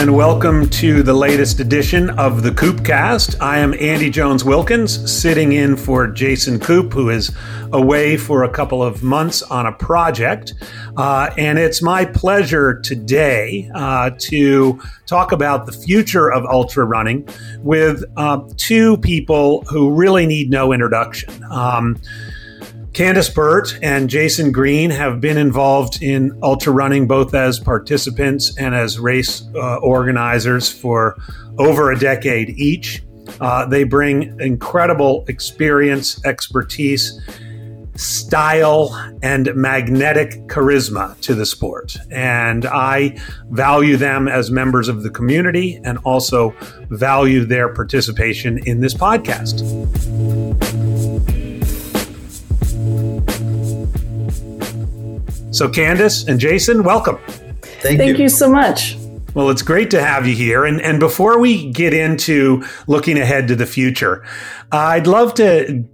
and welcome to the latest edition of the Koopcast. I am Andy Jones Wilkins, sitting in for Jason Koop, who is away for a couple of months on a project. Uh, and it's my pleasure today uh, to talk about the future of ultra running with uh, two people who really need no introduction. Um, Candice Burt and Jason Green have been involved in ultra running both as participants and as race uh, organizers for over a decade each. Uh, they bring incredible experience, expertise, style, and magnetic charisma to the sport. And I value them as members of the community and also value their participation in this podcast. So, Candice and Jason, welcome. Thank, Thank you. you so much. Well, it's great to have you here. And, and before we get into looking ahead to the future, uh, I'd love to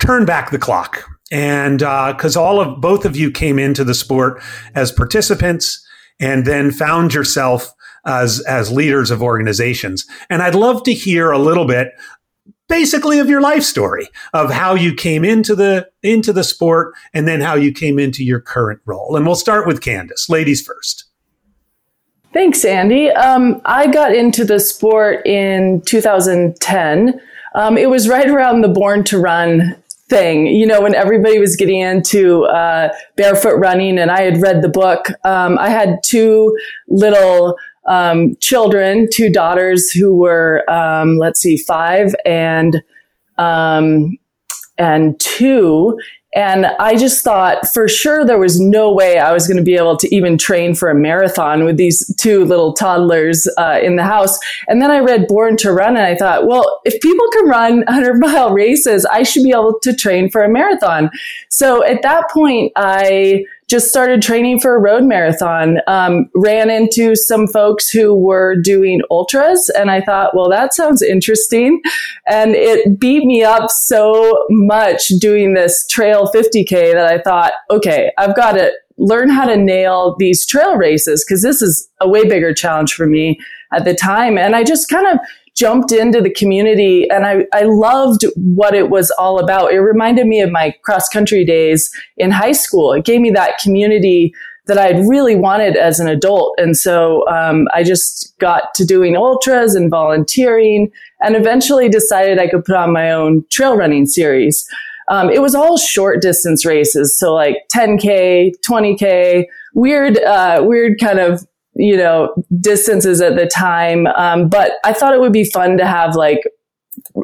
turn back the clock. And because uh, all of both of you came into the sport as participants and then found yourself as, as leaders of organizations. And I'd love to hear a little bit basically of your life story of how you came into the into the sport and then how you came into your current role. And we'll start with Candice. Ladies first. Thanks, Andy. Um, I got into the sport in 2010. Um, it was right around the Born to Run thing, you know, when everybody was getting into uh, barefoot running, and I had read the book. Um, I had two little um, children, two daughters who were, um, let's see, five and um, and two. And I just thought for sure there was no way I was going to be able to even train for a marathon with these two little toddlers uh, in the house. And then I read Born to Run and I thought, well, if people can run 100 mile races, I should be able to train for a marathon. So at that point, I just started training for a road marathon. Um, ran into some folks who were doing ultras, and I thought, well, that sounds interesting. And it beat me up so much doing this trail 50K that I thought, okay, I've got to learn how to nail these trail races because this is a way bigger challenge for me at the time. And I just kind of jumped into the community and I, I loved what it was all about. It reminded me of my cross country days in high school. It gave me that community that I'd really wanted as an adult. And so um, I just got to doing ultras and volunteering and eventually decided I could put on my own trail running series. Um, it was all short distance races. So like 10K, 20K, weird, uh, weird kind of you know, distances at the time. Um, but I thought it would be fun to have like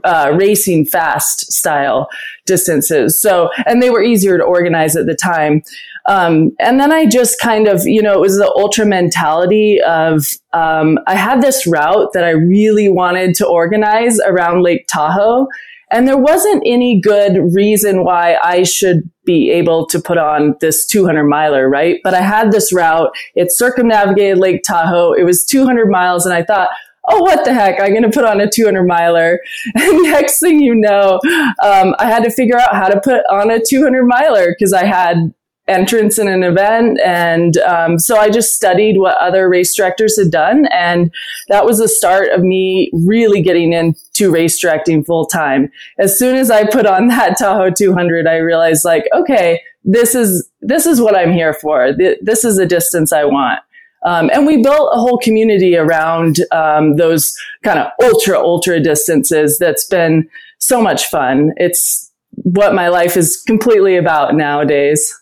uh, racing fast style distances. So, and they were easier to organize at the time. Um, and then I just kind of, you know, it was the ultra mentality of, um, I had this route that I really wanted to organize around Lake Tahoe. And there wasn't any good reason why I should be able to put on this 200 miler, right? But I had this route. It circumnavigated Lake Tahoe. It was 200 miles. And I thought, oh, what the heck? I'm going to put on a 200 miler. And next thing you know, um, I had to figure out how to put on a 200 miler because I had entrance in an event. And um, so I just studied what other race directors had done. And that was the start of me really getting into race directing full time. As soon as I put on that Tahoe 200, I realized like, okay, this is, this is what I'm here for. This is the distance I want. Um, and we built a whole community around um, those kind of ultra, ultra distances that's been so much fun. It's what my life is completely about nowadays.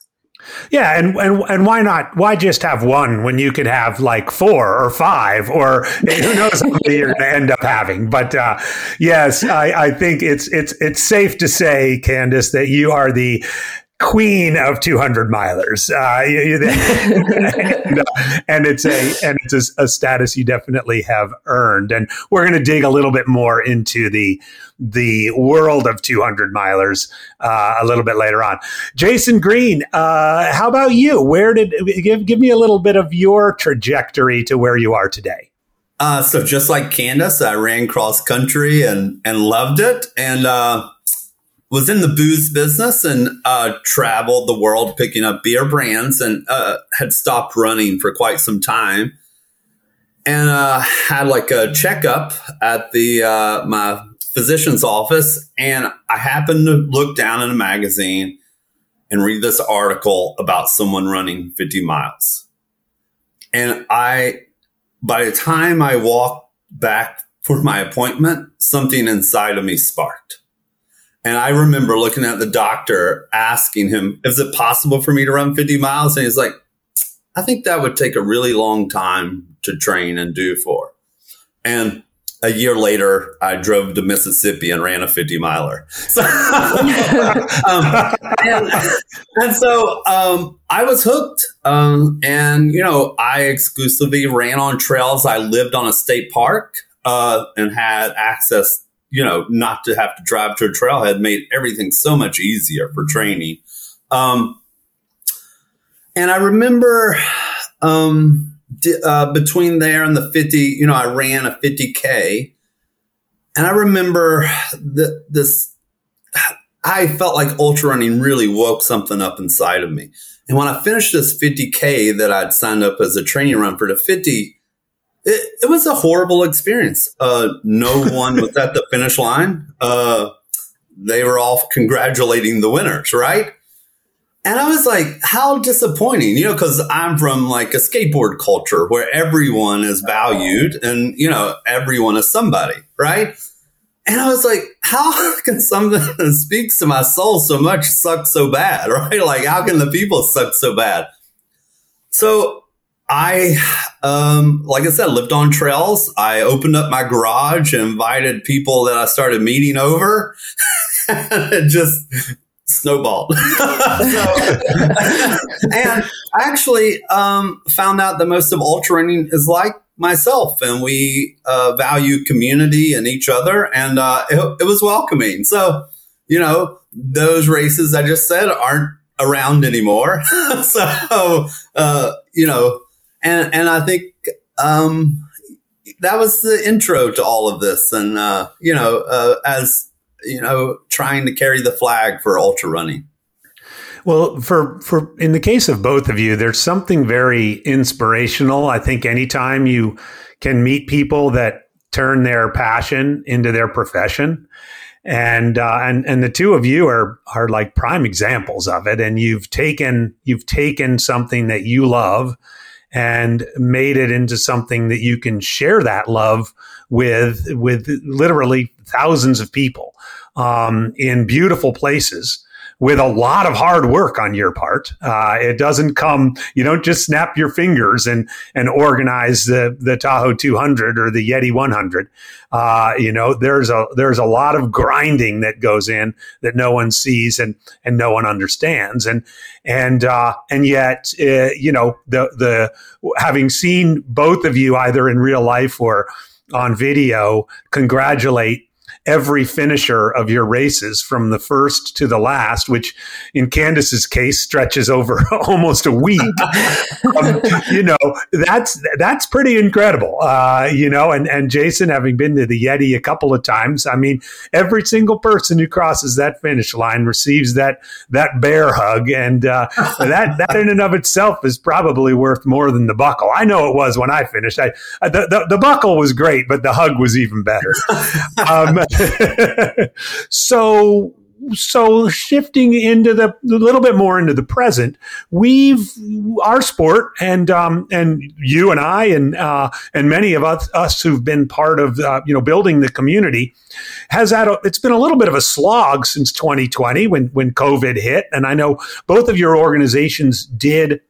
Yeah, and, and and why not? Why just have one when you could have like four or five or who knows how many you're going to end up having? But uh, yes, I, I think it's it's it's safe to say, Candice, that you are the queen of 200 milers. Uh, and, uh, and, it's a and it's a, a, status you definitely have earned. And we're going to dig a little bit more into the the world of 200 milers uh, a little bit later on. Jason green uh, how about you? Where did give, give me a little bit of your trajectory to where you are today. Uh, so just like Candice, I ran cross country and and loved it, and uh, was in the booze business and uh, traveled the world picking up beer brands and uh, had stopped running for quite some time. and uh, had like a checkup at the uh, my physician's office, and I happened to look down in a magazine and read this article about someone running 50 miles. And I, by the time I walked back for my appointment, something inside of me sparked. And I remember looking at the doctor, asking him, is it possible for me to run 50 miles? And he's like, I think that would take a really long time to train and do for. And a year later, I drove to Mississippi and ran a 50 miler. So, um, and, and, so um, I was hooked. Um, and, you know, I exclusively ran on trails. I lived on a state park uh, and had access, you know, not to have to drive to a trailhead made everything so much easier for training. Um, and I remember um, uh, between there and the 50, you know, I ran a 50K. And I remember the, this, I felt like ultra running really woke something up inside of me. And when I finished this 50K that I'd signed up as a training run for the 50, it, it was a horrible experience. Uh, no one was at the finish line. Uh, they were all congratulating the winners, right? And I was like, how disappointing, you know, because I'm from like a skateboard culture where everyone is valued and, you know, everyone is somebody, right? And I was like, how can something that speaks to my soul so much suck so bad, right? Like, how can the people suck so bad? So I, um, like I said, lived on trails. I opened up my garage and invited people that I started meeting over. and just snowballed. so, and I actually um, found out that most of ultra running is like myself, and we uh, value community and each other, and uh, it, it, was welcoming. So, you know, those races I just said aren't around anymore. so, uh, you know, and and I think um, that was the intro to all of this, and uh, you know, uh, as you know, trying to carry the flag for ultra running. Well, for for in the case of both of you, there's something very inspirational. I think anytime you can meet people that turn their passion into their profession, and uh, and and the two of you are are like prime examples of it. And you've taken you've taken something that you love and made it into something that you can share that love with with literally thousands of people um, in beautiful places with a lot of hard work on your part. Uh, it doesn't come, you don't just snap your fingers and, and organize the, the Tahoe 200 or the Yeti 100. Uh, you know, there's a, there's a lot of grinding that goes in that no one sees and, and no one understands. And, and, uh, and yet, uh, you know, the, the, having seen both of you either in real life or on video congratulate every finisher of your races from the first to the last, which in Candice's case stretches over almost a week. um, you know, that's that's pretty incredible. Uh, you know, and and Jason, having been to the Yeti a couple of times, I mean, every single person who crosses that finish line receives that that bear hug, and uh, that that in and of itself is probably worth more than the buckle. I know it was when I finished. I the, the, the buckle was great, but the hug was even better. Um, so so shifting into the a little bit more into the present, we've our sport and um, and you and I and uh, and many of us, us who've been part of uh, you know building the community has had a, it's been a little bit of a slog since 2020 when when COVID hit, and I know both of your organizations did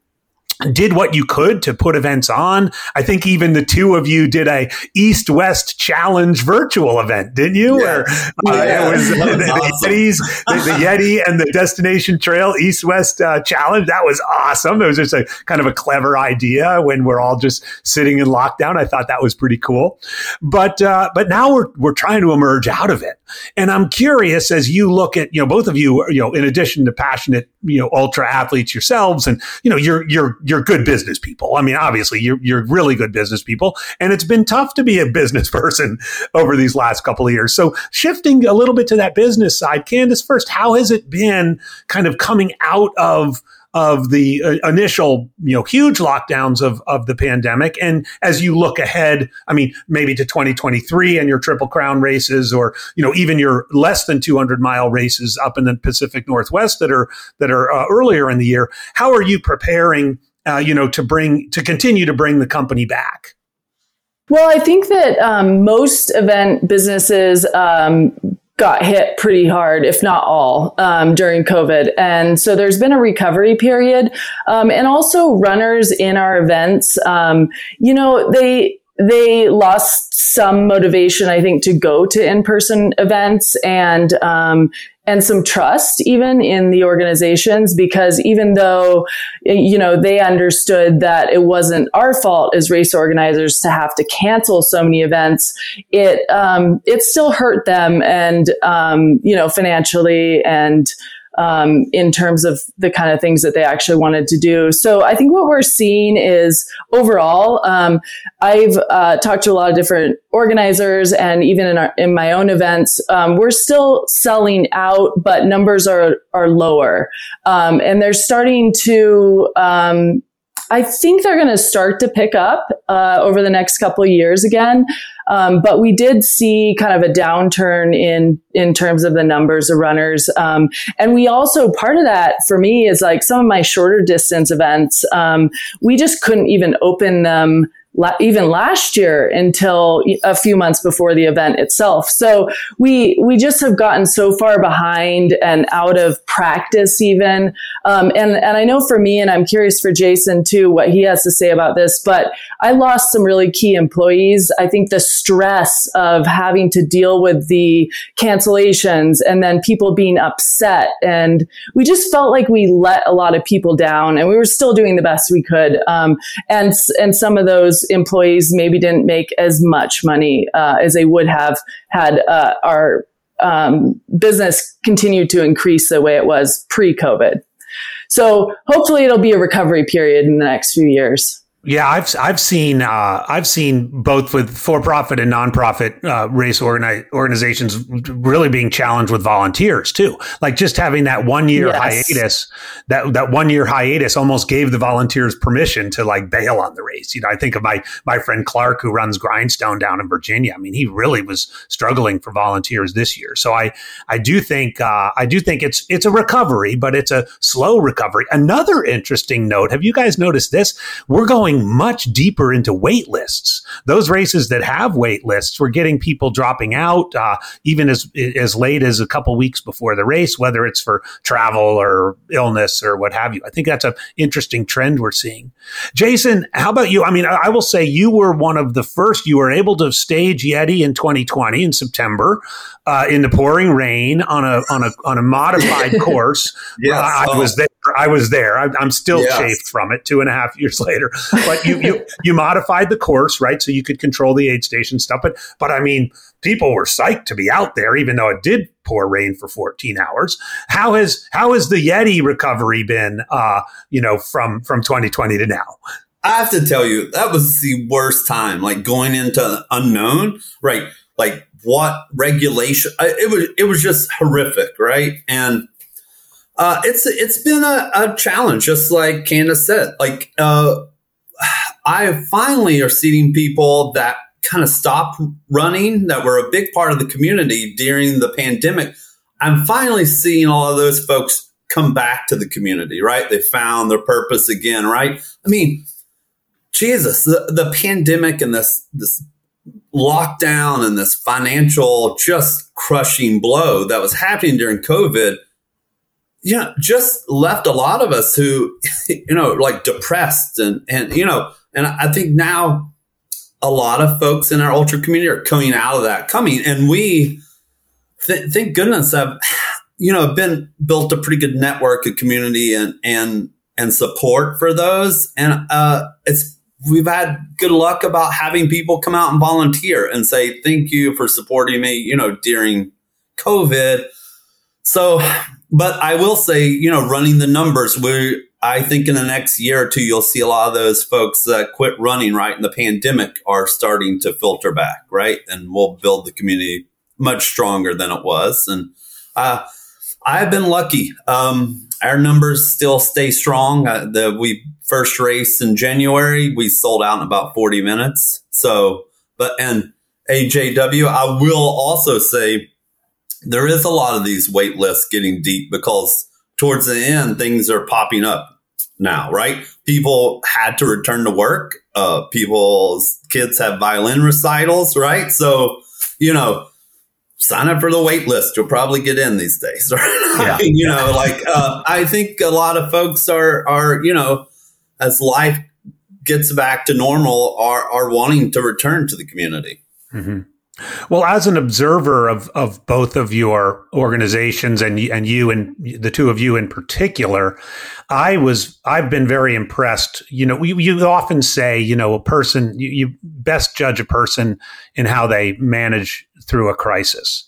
did what you could to put events on. I think even the two of you did a East West Challenge virtual event, didn't you? Yeah. Where uh, yeah. it was, the, awesome. the, Yetis, the, the, Yeti and the Destination Trail East West uh, Challenge. That was awesome. It was just a kind of a clever idea when we're all just sitting in lockdown. I thought that was pretty cool. But uh, but now we're we're trying to emerge out of it, and I'm curious as you look at you know both of you you know in addition to passionate you know ultra athletes yourselves, and you know you're you're you're good business people. I mean, obviously, you're you're really good business people, and it's been tough to be a business person over these last couple of years. So, shifting a little bit to that business side, Candice, first, how has it been kind of coming out of of the uh, initial, you know, huge lockdowns of, of the pandemic. And as you look ahead, I mean, maybe to 2023 and your Triple Crown races or, you know, even your less than 200 mile races up in the Pacific Northwest that are, that are uh, earlier in the year, how are you preparing, uh, you know, to bring, to continue to bring the company back? Well, I think that um, most event businesses um, got hit pretty hard, if not all, um, during COVID. And so there's been a recovery period. Um, and also runners in our events, um, you know, they, they lost some motivation, I think, to go to in-person events and, um, and some trust even in the organizations because even though you know they understood that it wasn't our fault as race organizers to have to cancel so many events it um, it still hurt them and um, you know financially and um, in terms of the kind of things that they actually wanted to do. So I think what we're seeing is overall, um, I've uh, talked to a lot of different organizers, and even in our in my own events, um, we're still selling out, but numbers are are lower, um, and they're starting to um, I think they're going to start to pick up uh, over the next couple of years again. Um, but we did see kind of a downturn in in terms of the numbers of runners, um, and we also part of that for me is like some of my shorter distance events. Um, we just couldn't even open them even last year until a few months before the event itself. So we we just have gotten so far behind and out of practice even. Um, and and I know for me, and I'm curious for Jason too, what he has to say about this. But I lost some really key employees. I think the stress of having to deal with the cancellations and then people being upset, and we just felt like we let a lot of people down, and we were still doing the best we could. Um, and and some of those employees maybe didn't make as much money uh, as they would have had uh, our um, business continued to increase the way it was pre COVID. So hopefully it'll be a recovery period in the next few years. Yeah, I've I've seen uh, I've seen both with for profit and nonprofit uh, race organi- organizations really being challenged with volunteers too. Like just having that one year yes. hiatus, that that one year hiatus almost gave the volunteers permission to like bail on the race. You know, I think of my my friend Clark who runs Grindstone down in Virginia. I mean, he really was struggling for volunteers this year. So I I do think uh, I do think it's it's a recovery, but it's a slow recovery. Another interesting note: Have you guys noticed this? We're going going much deeper into wait lists. Those races that have wait lists, we're getting people dropping out uh, even as as late as a couple weeks before the race, whether it's for travel or illness or what have you. I think that's an interesting trend we're seeing. Jason, how about you? I mean, I will say you were one of the first. You were able to stage Yeti in 2020 in September uh, in the pouring rain on a on a on a modified course. I, I was there. I was there. I, am still yes. chafed from it two and a half years later. But you, you you modified the course, right? So you could control the aid station stuff. But but I mean, people were psyched to be out there, even though it did pour rain for 14 hours. How has how has the Yeti recovery been? Uh, you know, from from 2020 to now. I have to tell you, that was the worst time. Like going into unknown, right? Like what regulation? It was it was just horrific, right? And uh, it's it's been a, a, challenge, just like Candice said. Like uh, I finally are seeing people that kind of stopped running that were a big part of the community during the pandemic. I'm finally seeing all of those folks come back to the community, right? They found their purpose again, right? I mean, Jesus, the, the pandemic and this this lockdown and this financial just crushing blow that was happening during COVID – know, just left a lot of us who, you know, like depressed and, and, you know, and I think now a lot of folks in our ultra community are coming out of that coming. And we, th- thank goodness, have, you know, been built a pretty good network of community and, and, and support for those. And, uh, it's, we've had good luck about having people come out and volunteer and say, thank you for supporting me, you know, during COVID. So but I will say, you know, running the numbers, we I think in the next year or two, you'll see a lot of those folks that quit running right in the pandemic are starting to filter back, right? And we'll build the community much stronger than it was. And uh, I've been lucky. Um, our numbers still stay strong. Uh, the we first race in January, we sold out in about 40 minutes. So, but and AJW, I will also say there is a lot of these wait lists getting deep because towards the end things are popping up now, right? People had to return to work. Uh, people's kids have violin recitals, right? So, you know, sign up for the wait list. You'll probably get in these days, right? Yeah. you know, like uh, I think a lot of folks are are you know, as life gets back to normal, are are wanting to return to the community. Mm-hmm. Well, as an observer of, of both of your organizations and and you and the two of you in particular, I was I've been very impressed. You know, you, you often say you know a person you, you best judge a person in how they manage through a crisis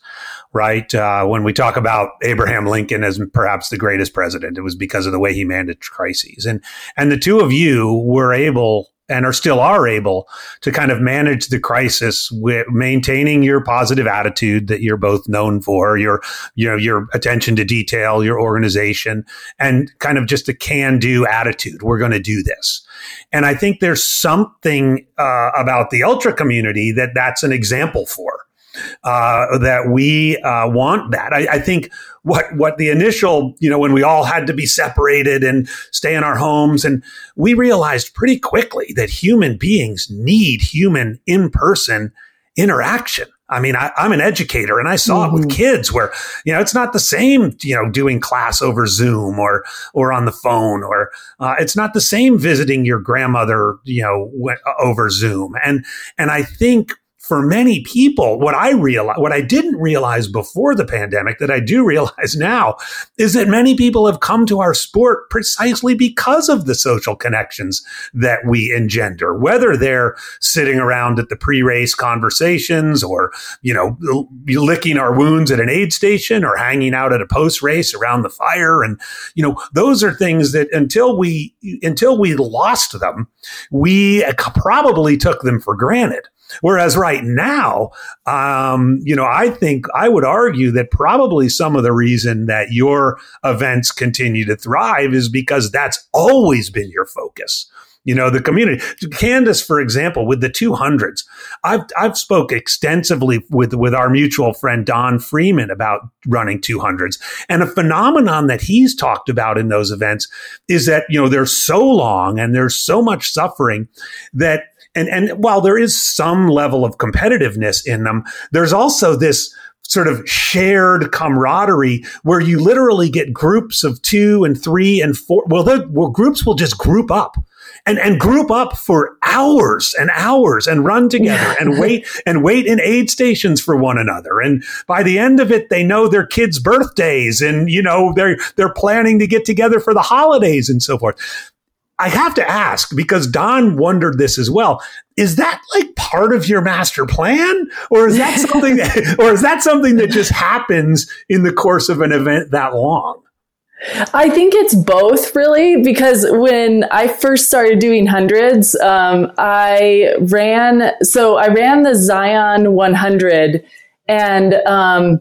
right? Uh, when we talk about Abraham Lincoln as perhaps the greatest president, it was because of the way he managed crises. And and the two of you were able and are still are able to kind of manage the crisis with maintaining your positive attitude that you're both known for, your you know your attention to detail, your organization, and kind of just a can-do attitude. We're going to do this, and I think there's something uh, about the ultra community that that's an example for uh, that we uh, want that. I, I, think what what the initial, you know, when we all had to be separated and stay in our homes, and we realized pretty quickly that human beings need human in person interaction. I mean, I, am an educator and I saw mm-hmm. it with mm-hmm. kids where, you know, it's not the same, you know, doing class over Zoom or, or on the phone, or uh, it's not the same visiting your grandmother, you know, over Zoom. And, and I think for many people, what I realize, what I didn't realize before the pandemic that I do realize now is that many people have come to our sport precisely because of the social connections that we engender, whether they're sitting around at the pre-race conversations or, you know, licking our wounds at an aid station or hanging out at a post-race around the fire. And, you know, those are things that until we, until we lost them, we uh, probably took them for granted. Whereas right now, um, you know, I think I would argue that probably some of the reason that your events continue to thrive is because that's always been your focus. You know the community candice for example with the 200s i've i've spoke extensively with with our mutual friend don freeman about running 200s and a phenomenon that he's talked about in those events is that you know they're so long and there's so much suffering that and and while there is some level of competitiveness in them, there's also this sort of shared camaraderie where you literally get groups of two and three and four. Well, the well, groups will just group up and, and group up for hours and hours and run together and wait and wait in aid stations for one another. And by the end of it, they know their kids' birthdays and, you know, they're, they're planning to get together for the holidays and so forth. I have to ask because Don wondered this as well. Is that like part of your master plan or is that something that, or is that something that just happens in the course of an event that long? I think it's both really because when I first started doing hundreds, um, I ran, so I ran the Zion 100 and, um,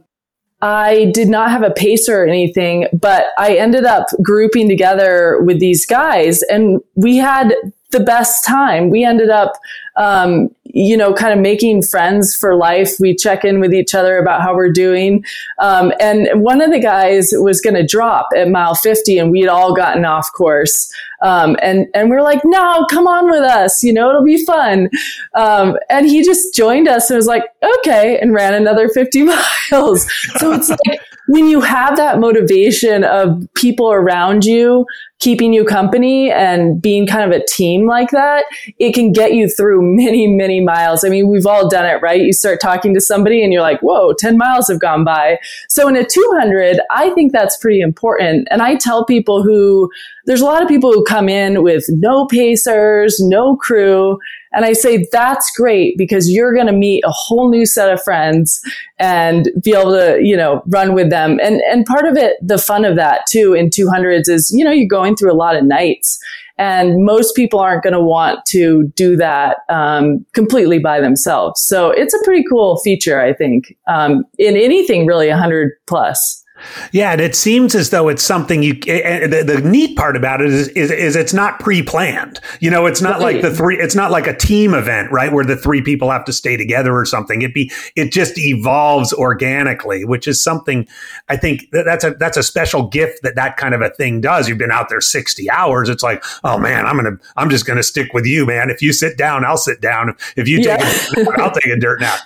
I did not have a pacer or anything, but I ended up grouping together with these guys and we had the best time. We ended up, um, you know, kind of making friends for life. We check in with each other about how we're doing. Um, and one of the guys was going to drop at mile 50 and we'd all gotten off course. Um, and, and we are like, no, come on with us. You know, it'll be fun. Um, and he just joined us and was like, okay, and ran another 50 miles. So it's like, when you have that motivation of people around you keeping you company and being kind of a team like that, it can get you through many, many miles. I mean, we've all done it, right? You start talking to somebody and you're like, whoa, 10 miles have gone by. So in a 200, I think that's pretty important. And I tell people who, there's a lot of people who come in with no pacers, no crew, and I say, that's great because you're going to meet a whole new set of friends and be able to, you know, run with them. And, and part of it, the fun of that too in 200s is, you know, you're going through a lot of nights and most people aren't going to want to do that um, completely by themselves. So it's a pretty cool feature, I think, um, in anything really 100 plus. Yeah, and it seems as though it's something you. The, the neat part about it is, is, is it's not pre-planned. You know, it's not right. like the three. It's not like a team event, right, where the three people have to stay together or something. It be it just evolves organically, which is something I think that's a that's a special gift that that kind of a thing does. You've been out there sixty hours. It's like, oh man, I'm gonna I'm just gonna stick with you, man. If you sit down, I'll sit down. If you take, yeah. a, I'll take a dirt nap.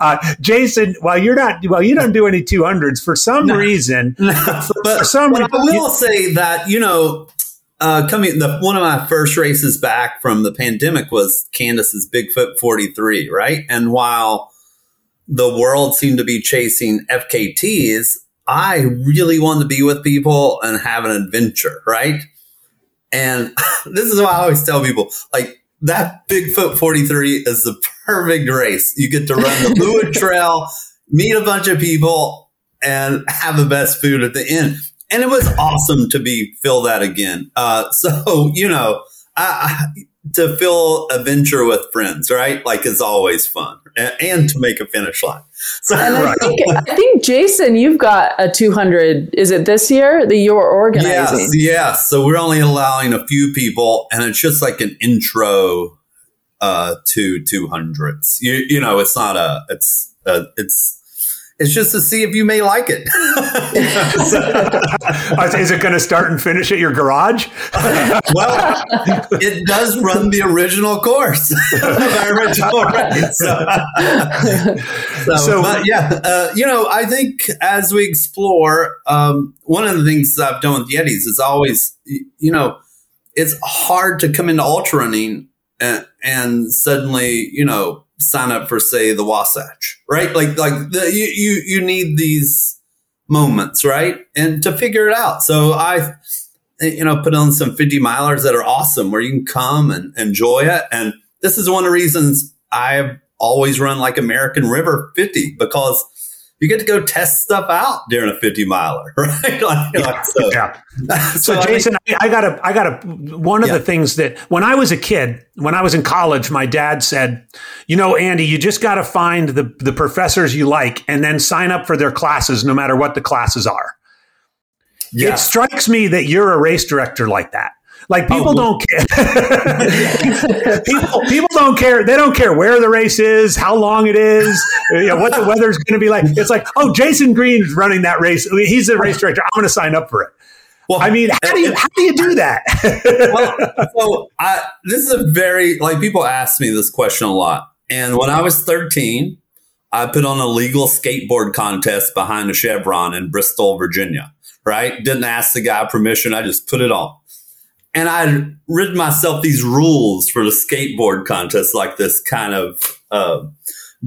Uh, Jason, while you're not, well, you don't do any two hundreds for some no. reason. but, for some but reason, I will say that you know, uh, coming the one of my first races back from the pandemic was Candice's Bigfoot 43, right? And while the world seemed to be chasing FKTs, I really wanted to be with people and have an adventure, right? And this is why I always tell people, like that Bigfoot 43 is the perfect race. You get to run the Loowit Trail, meet a bunch of people, and have the best food at the end. And it was awesome to be feel that again. Uh, so you know, I, I, to feel adventure with friends, right? Like it's always fun, and, and to make a finish line. So, and I, right. think, I think Jason, you've got a 200. Is it this year that you're organizing? Yes, yes. So we're only allowing a few people, and it's just like an intro uh, to 200s. You, you know, it's not a, it's, a, it's it's just to see if you may like it. Is it going to start and finish at your garage? well, it does run the original course. original. So, so, so but yeah, uh, you know, I think as we explore, um, one of the things I've done with Yetis is always, you know, it's hard to come into ultra running and, and suddenly, you know, sign up for say the Wasatch, right? Like like the, you you you need these moments, right? And to figure it out. So I you know put on some 50 milers that are awesome where you can come and enjoy it. And this is one of the reasons I've always run like American River 50 because you get to go test stuff out during a 50 miler, right? like, yeah. Like, so, yeah. so, so, Jason, I, I got a, I got a, one of yeah. the things that when I was a kid, when I was in college, my dad said, you know, Andy, you just got to find the, the professors you like and then sign up for their classes, no matter what the classes are. Yeah. It strikes me that you're a race director like that. Like people oh, don't care. people people don't care. They don't care where the race is, how long it is, you know, what the weather's going to be like. It's like, oh, Jason Green's running that race. He's the race director. I'm going to sign up for it. Well, I mean, how do you how do you do that? well, so I, this is a very like people ask me this question a lot. And when I was 13, I put on a legal skateboard contest behind a Chevron in Bristol, Virginia. Right? Didn't ask the guy permission. I just put it on and I'd written myself these rules for the skateboard contest, like this kind of uh,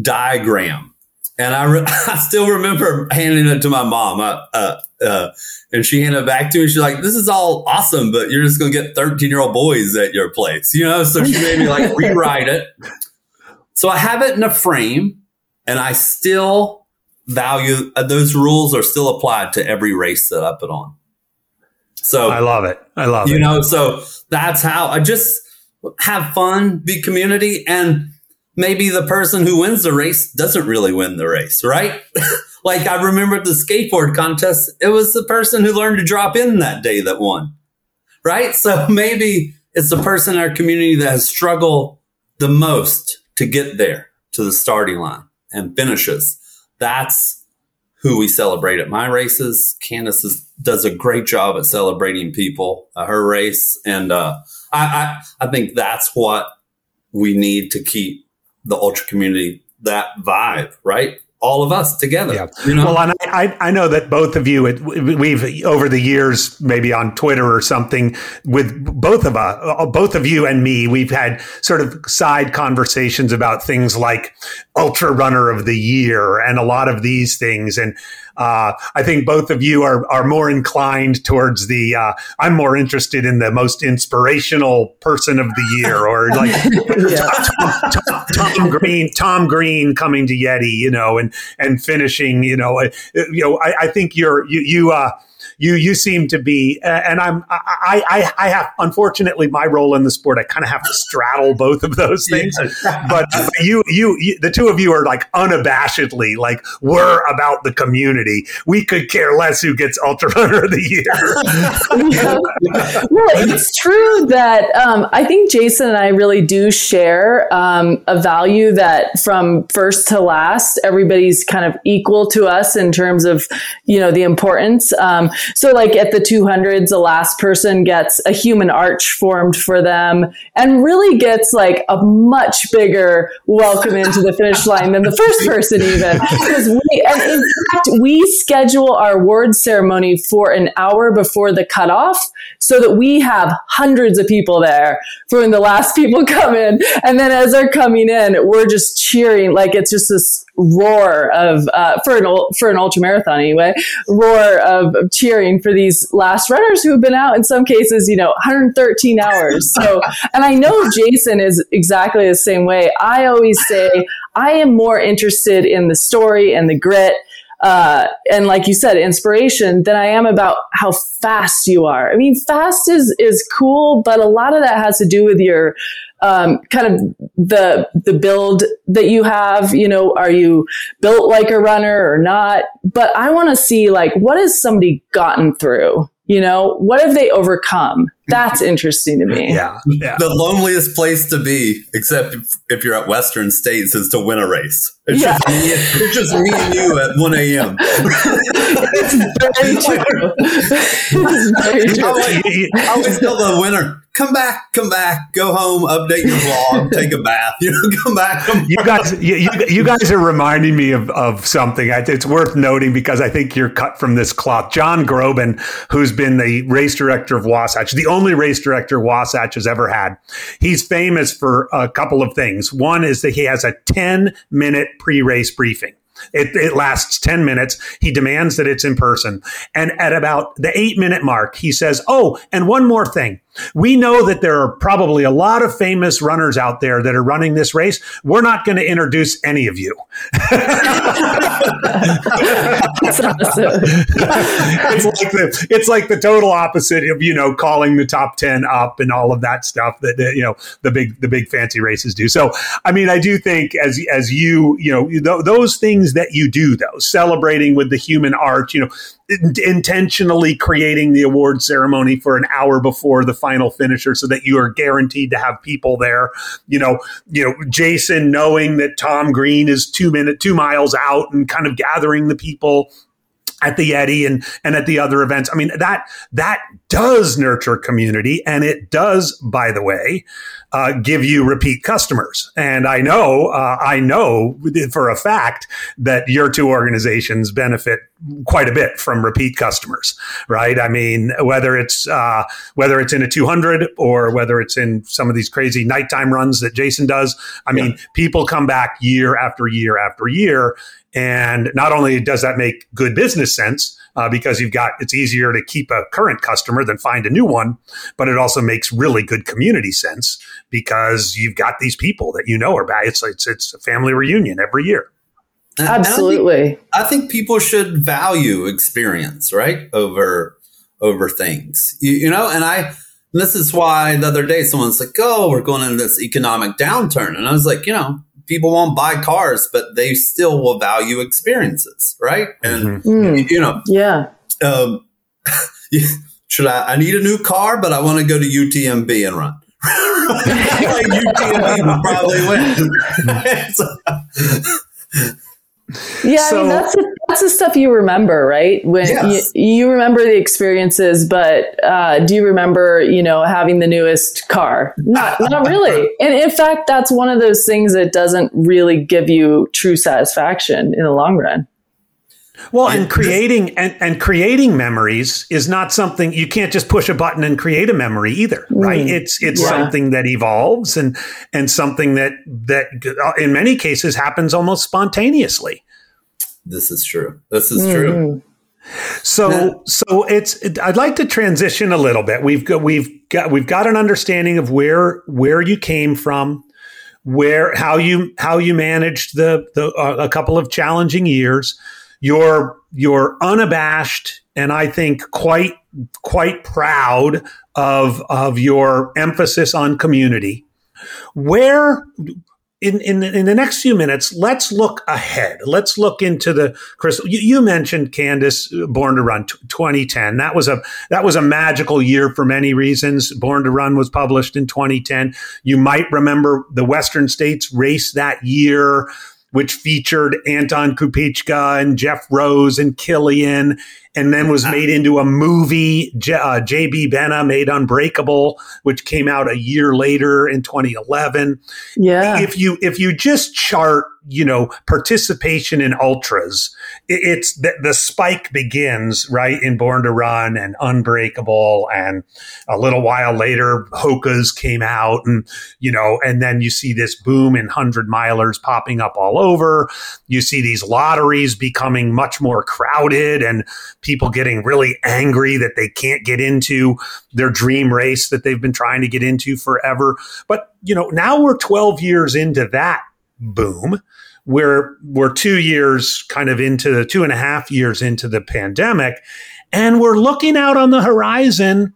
diagram. And I, re- I still remember handing it to my mom. I, uh, uh, and she handed it back to me. She's like, "This is all awesome, but you're just going to get 13 year old boys at your place, you know." So she made me like rewrite it. So I have it in a frame, and I still value uh, those rules are still applied to every race that I put on. So I love it. I love you it. You know, so that's how I just have fun, be community, and maybe the person who wins the race doesn't really win the race, right? like I remember the skateboard contest, it was the person who learned to drop in that day that won, right? So maybe it's the person in our community that has struggled the most to get there to the starting line and finishes. That's who we celebrate at my races. Candice is, does a great job at celebrating people, uh, her race. And uh, I, I, I think that's what we need to keep the ultra community that vibe, right? All of us together. Yeah. You know? Well, and I, I know that both of you, we've over the years, maybe on Twitter or something, with both of us, uh, both of you and me, we've had sort of side conversations about things like Ultra Runner of the Year and a lot of these things. And uh, I think both of you are are more inclined towards the. Uh, I'm more interested in the most inspirational person of the year, or like Tom, Tom, Tom, Green, Tom Green coming to Yeti, you know, and and finishing, you know, uh, you know. I, I think you're you you. Uh, you you seem to be, uh, and I'm I, I I have unfortunately my role in the sport. I kind of have to straddle both of those things. but you, you you the two of you are like unabashedly like we're about the community. We could care less who gets Ultra Runner of the Year. yeah. Well, it's true that um, I think Jason and I really do share um, a value that from first to last, everybody's kind of equal to us in terms of you know the importance. Um, so, like at the 200s, the last person gets a human arch formed for them, and really gets like a much bigger welcome into the finish line than the first person even because we and in fact we schedule our award ceremony for an hour before the cutoff so that we have hundreds of people there for when the last people come in. And then as they're coming in, we're just cheering. Like it's just this roar of, uh, for an, for an ultra marathon anyway, roar of, of cheering for these last runners who have been out in some cases, you know, 113 hours. So, and I know Jason is exactly the same way. I always say, I am more interested in the story and the grit uh, and like you said, inspiration than I am about how fast you are. I mean, fast is is cool, but a lot of that has to do with your um, kind of the the build that you have. You know, are you built like a runner or not? But I want to see like what has somebody gotten through. You know, what have they overcome? That's interesting to me. Yeah, yeah. The loneliest place to be, except if, if, you're at Western States, is to win a race. It's, yeah. just, me, it's just me and you at 1 a.m. it's very true. It's very true. I always, I always tell the winner, come back, come back, go home, update your blog, take a bath. You know, come back. Come you guys, you, you, you, guys are reminding me of, of something. It's worth noting because I think you're cut from this cloth. John Grobben, who's been the race director of Wasatch, the only race director Wasatch has ever had. He's famous for a couple of things. One is that he has a 10 minute pre race briefing. It, it, lasts 10 minutes. He demands that it's in person. And at about the eight minute mark, he says, Oh, and one more thing. We know that there are probably a lot of famous runners out there that are running this race. We're not going to introduce any of you. it's like the it's like the total opposite of you know calling the top ten up and all of that stuff that you know the big the big fancy races do. So I mean, I do think as as you you know th- those things that you do though, celebrating with the human art, you know, intentionally creating the award ceremony for an hour before the final finisher so that you are guaranteed to have people there. You know you know jason knowing that tom green is two minute two miles out and kind of gathering the people at the Yeti and and at the other events. I mean that that does nurture community, and it does, by the way, uh, give you repeat customers. And I know uh, I know for a fact that your two organizations benefit quite a bit from repeat customers, right? I mean whether it's uh, whether it's in a 200 or whether it's in some of these crazy nighttime runs that Jason does. I mean yeah. people come back year after year after year and not only does that make good business sense uh, because you've got it's easier to keep a current customer than find a new one, but it also makes really good community sense because you've got these people that you know are bad. It's it's it's a family reunion every year. Absolutely. I think, I think, people should value experience, right? Over over things. You, you know, and I this is why the other day someone's like, "Oh, we're going into this economic downturn," and I was like, you know, people won't buy cars, but they still will value experiences, right? And mm. you know, yeah. Um, should I? I need a new car, but I want to go to UTMB and run. like UTMB would probably win. Yeah, so, I mean that's the, that's the stuff you remember, right? When yes. you, you, remember the experiences, but uh, do you remember, you know, having the newest car? Not not really. And in fact, that's one of those things that doesn't really give you true satisfaction in the long run. Well, and creating and, and creating memories is not something you can't just push a button and create a memory either, right? Mm. It's it's yeah. something that evolves and and something that that in many cases happens almost spontaneously. This is true. This is mm. true. So yeah. so it's it, I'd like to transition a little bit. We've got we've got we've got an understanding of where where you came from, where how you how you managed the the uh, a couple of challenging years You're you're unabashed and I think quite quite proud of of your emphasis on community. Where in, in, in the next few minutes, let's look ahead. Let's look into the crystal. You, you mentioned Candice, uh, Born to Run, t- 2010. That was a that was a magical year for many reasons. Born to Run was published in 2010. You might remember the Western States race that year, which featured Anton Krupicka and Geoff Roes and Kilian and then was made into a movie. J- uh, J.B. Benna made Unbreakable, which came out a year later in 2011. Yeah. If you if you just chart you know participation in ultras it's the, the spike begins right in born to run and unbreakable and a little while later hokas came out and you know and then you see this boom in 100 milers popping up all over. You see these lotteries becoming much more crowded and people getting really angry that they can't get into their dream race that they've been trying to get into forever. But you know now we're 12 years into that boom. We're we're two years kind of into the two and a half years into the pandemic, and we're looking out on the horizon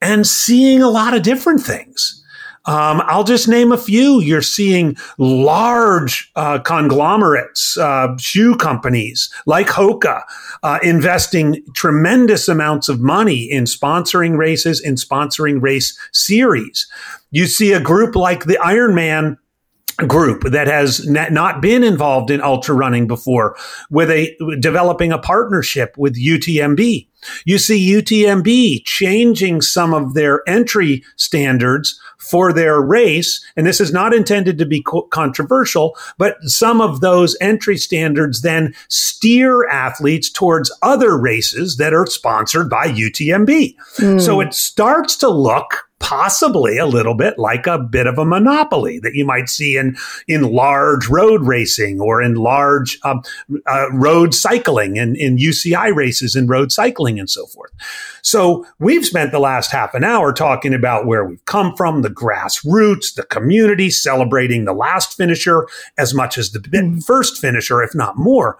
and seeing a lot of different things. Um, I'll just name a few. You're seeing large uh, conglomerates, uh, shoe companies like Hoka, uh, investing tremendous amounts of money in sponsoring races, in sponsoring race series. You see a group like the Ironman group that has not been involved in ultra running before with a developing a partnership with UTMB. You see UTMB changing some of their entry standards for their race. And this is not intended to be co- controversial, but some of those entry standards then steer athletes towards other races that are sponsored by UTMB. Mm. So it starts to look possibly a little bit like a bit of a monopoly that you might see in in large road racing or in large um, uh, road cycling and in UCI races and road cycling and so forth. So we've spent the last half an hour talking about where we've come from, the grassroots, the community, celebrating the last finisher as much as the mm-hmm. first finisher, if not more.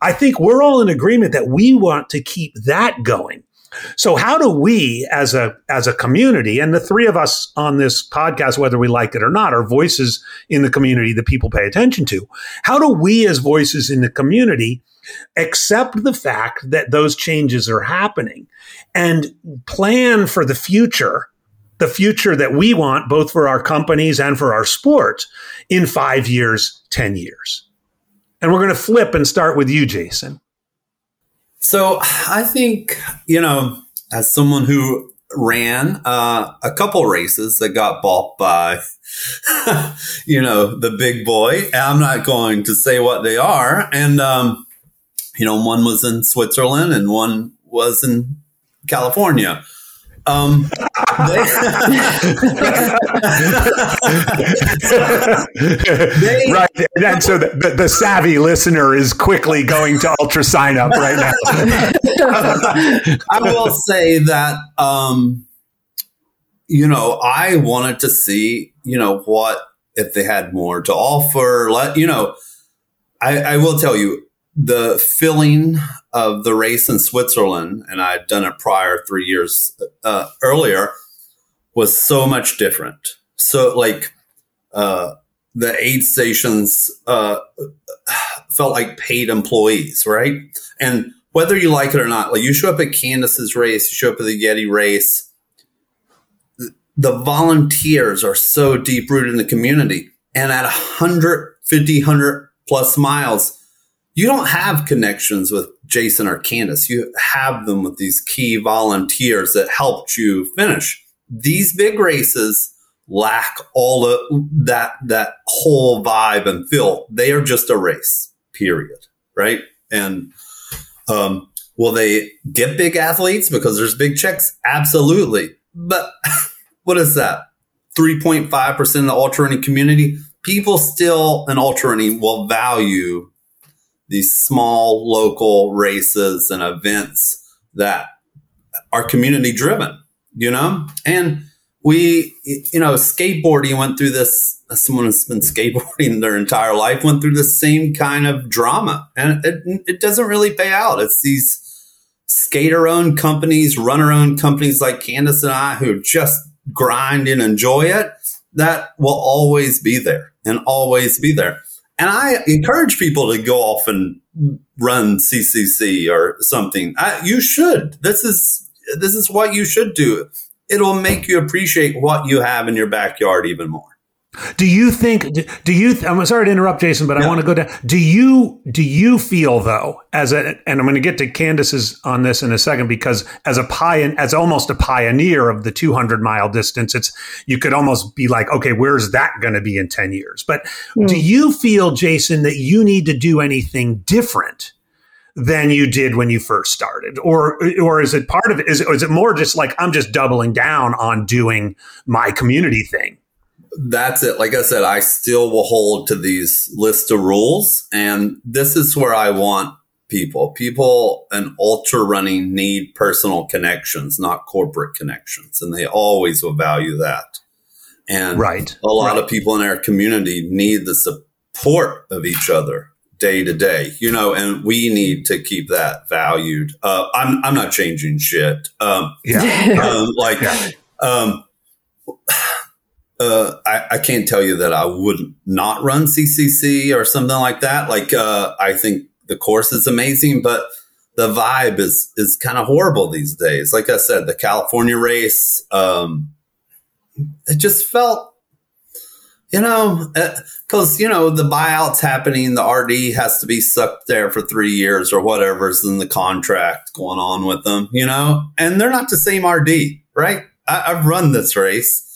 I think we're all in agreement that we want to keep that going. So how do we as a as a community and the three of us on this podcast whether we like it or not are voices in the community that people pay attention to. How do we as voices in the community accept the fact that those changes are happening and plan for the future the future that we want both for our companies and for our sport in 5 years, 10 years. And we're going to flip and start with you Jason. So I think, you know, as someone who ran uh, a couple races that got bought by, you know, the big boy, I'm not going to say what they are. And, um, you know, one was in Switzerland and one was in California. Um, they, they, right, and so the, the, savvy listener is quickly going to UltraSignup right now. I will say that, um, you know, I wanted to see, you know, what if they had more to offer. Let you know, I, I will tell you the filling of the race in Switzerland, and I'd done it prior three years uh, earlier, was so much different. So, like, uh, the aid stations uh, felt like paid employees, right? And whether you like it or not, like you show up at Candice's race, you show up at the Yeti race, the volunteers are so deep rooted in the community. And at 150, 100 plus miles, you don't have connections with Jason or Candice. You have them with these key volunteers that helped you finish. These big races lack all of that, that whole vibe and feel. They are just a race, period. Right. And, um, will they get big athletes because there's big checks? Absolutely. But what is that? 3.5% of the ultra running community. People still in ultra running will value these small local races and events that are community driven, you know? And we, you know, skateboarding went through this, someone who's been skateboarding their entire life went through the same kind of drama and it, it doesn't really pay out. It's these skater owned companies, runner owned companies like Candice and I who just grind and enjoy it, that will always be there and always be there. And I encourage people to go off and run CCC or something. I, you should. This is this is what you should do. It'll make you appreciate what you have in your backyard even more. Do you think? Do you? I'm sorry to interrupt, Jason, but yeah. I want to go down. Do you? Do you feel though, as a, and I'm going to get to Candice's on this in a second, because as a pioneer, as almost a pioneer of the 200 mile distance, it's you could almost be like, okay, where's that going to be in 10 years? But mm. do you feel, Jason, that you need to do anything different? than you did when you first started or or is it part of it is, is it more just like i'm just doubling down on doing my community thing that's it. Like I said, I still will hold to these list of rules. And this is where I want people. People and ultra running need personal connections, not corporate connections. And they always will value that. And right. a lot right. of people in our community need the support of each other day to day, you know, and we need to keep that valued. Uh, I'm, I'm not changing shit. Um, yeah. um, like, yeah. um, uh, I, I, can't tell you that I would not run CCC or something like that. Like, uh, I think the course is amazing, but the vibe is is kind of horrible these days. Like I said, the California race, um, it just felt, you know, because uh, you know the buyouts happening, the RD has to be sucked there for three years or whatever's in the contract going on with them, you know, and they're not the same RD, right? I, I've run this race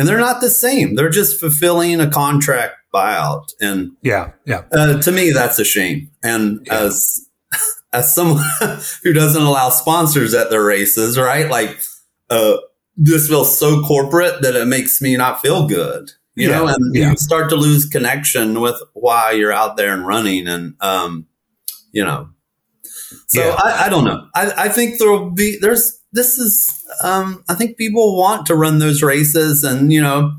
and they're not the same. They're just fulfilling a contract buyout. And yeah, yeah. Uh, to me, that's a shame. And yeah. as as someone who doesn't allow sponsors at their races, right? Like, uh, this feels so corporate that it makes me not feel good. You yeah, know, and yeah. you start to lose connection with why you're out there and running, and um, you know. So I, I, don't know. I, I think there'll be there's this is, um, I think people want to run those races. And, you know,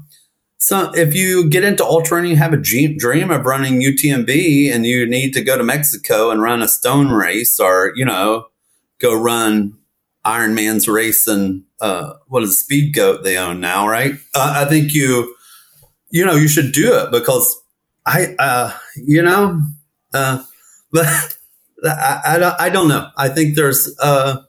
so if you get into ultra and you have a dream of running UTMB and you need to go to Mexico and run a stone race or, you know, go run Ironman's race and, uh, what is Speed Goat they own now, right? Uh, I think you, you know, you should do it because I, uh, you know, uh, but I, I, don't, I don't know. I think there's, uh,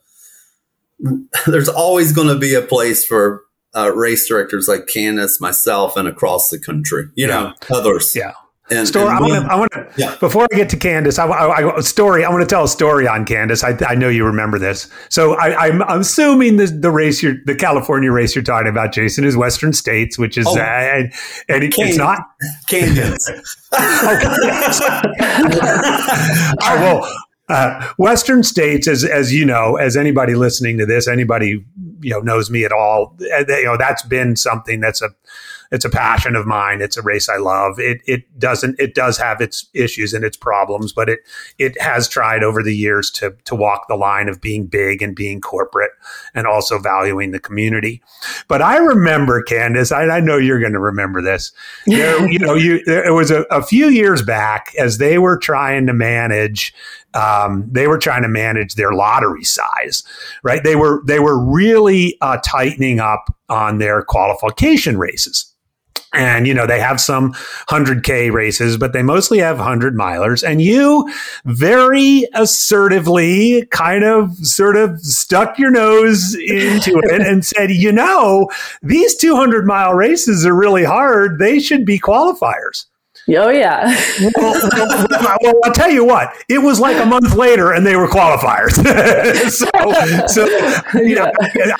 there's always going to be a place for uh, race directors like Candice, myself, and across the country. You yeah. know, others. Yeah. And, story. And I want to. I want to. Yeah. Before I get to Candice, I, I, I story. I want to tell a story on Candice. I, I know you remember this. So I, am assuming the the race you're the California race you're talking about, Jason, is Western States, which is oh. uh, and, and it, it's not Kansas. oh, well, uh, Western states, as as you know, as anybody listening to this, anybody you know knows me at all, uh, you know that's been something that's a it's a passion of mine. It's a race I love. It it doesn't it does have its issues and its problems, but it it has tried over the years to to walk the line of being big and being corporate and also valuing the community. But I remember Candice. I, I know you're going to remember this. There, you know, you there, it was a, a few years back as they were trying to manage um, they were trying to manage their lottery size, right? They were they were really uh, tightening up on their qualification races. And, you know, they have some 100K races, but they mostly have 100 milers. And you very assertively kind of sort of stuck your nose into it and said, you know, these 200 mile races are really hard. They should be qualifiers. Oh yeah. well, well, well, I'll tell you what. It was like a month later, and they were qualifiers. so, so you know,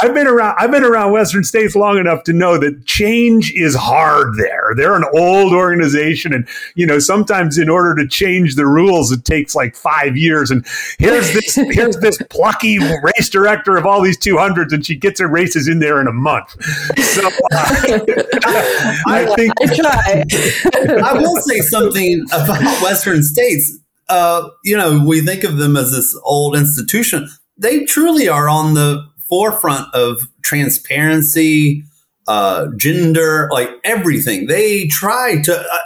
I've been around. I've been around Western states long enough to know that change is hard there. They're an old organization, and you know sometimes in order to change the rules, it takes like five years. And here's this here's this plucky race director of all these two hundreds, and she gets her races in there in a month. So uh, I, I think I try. I will say something about Western states. Uh, you know, we think of them as this old institution. They truly are on the forefront of transparency, uh, gender, like everything. They try to. Uh,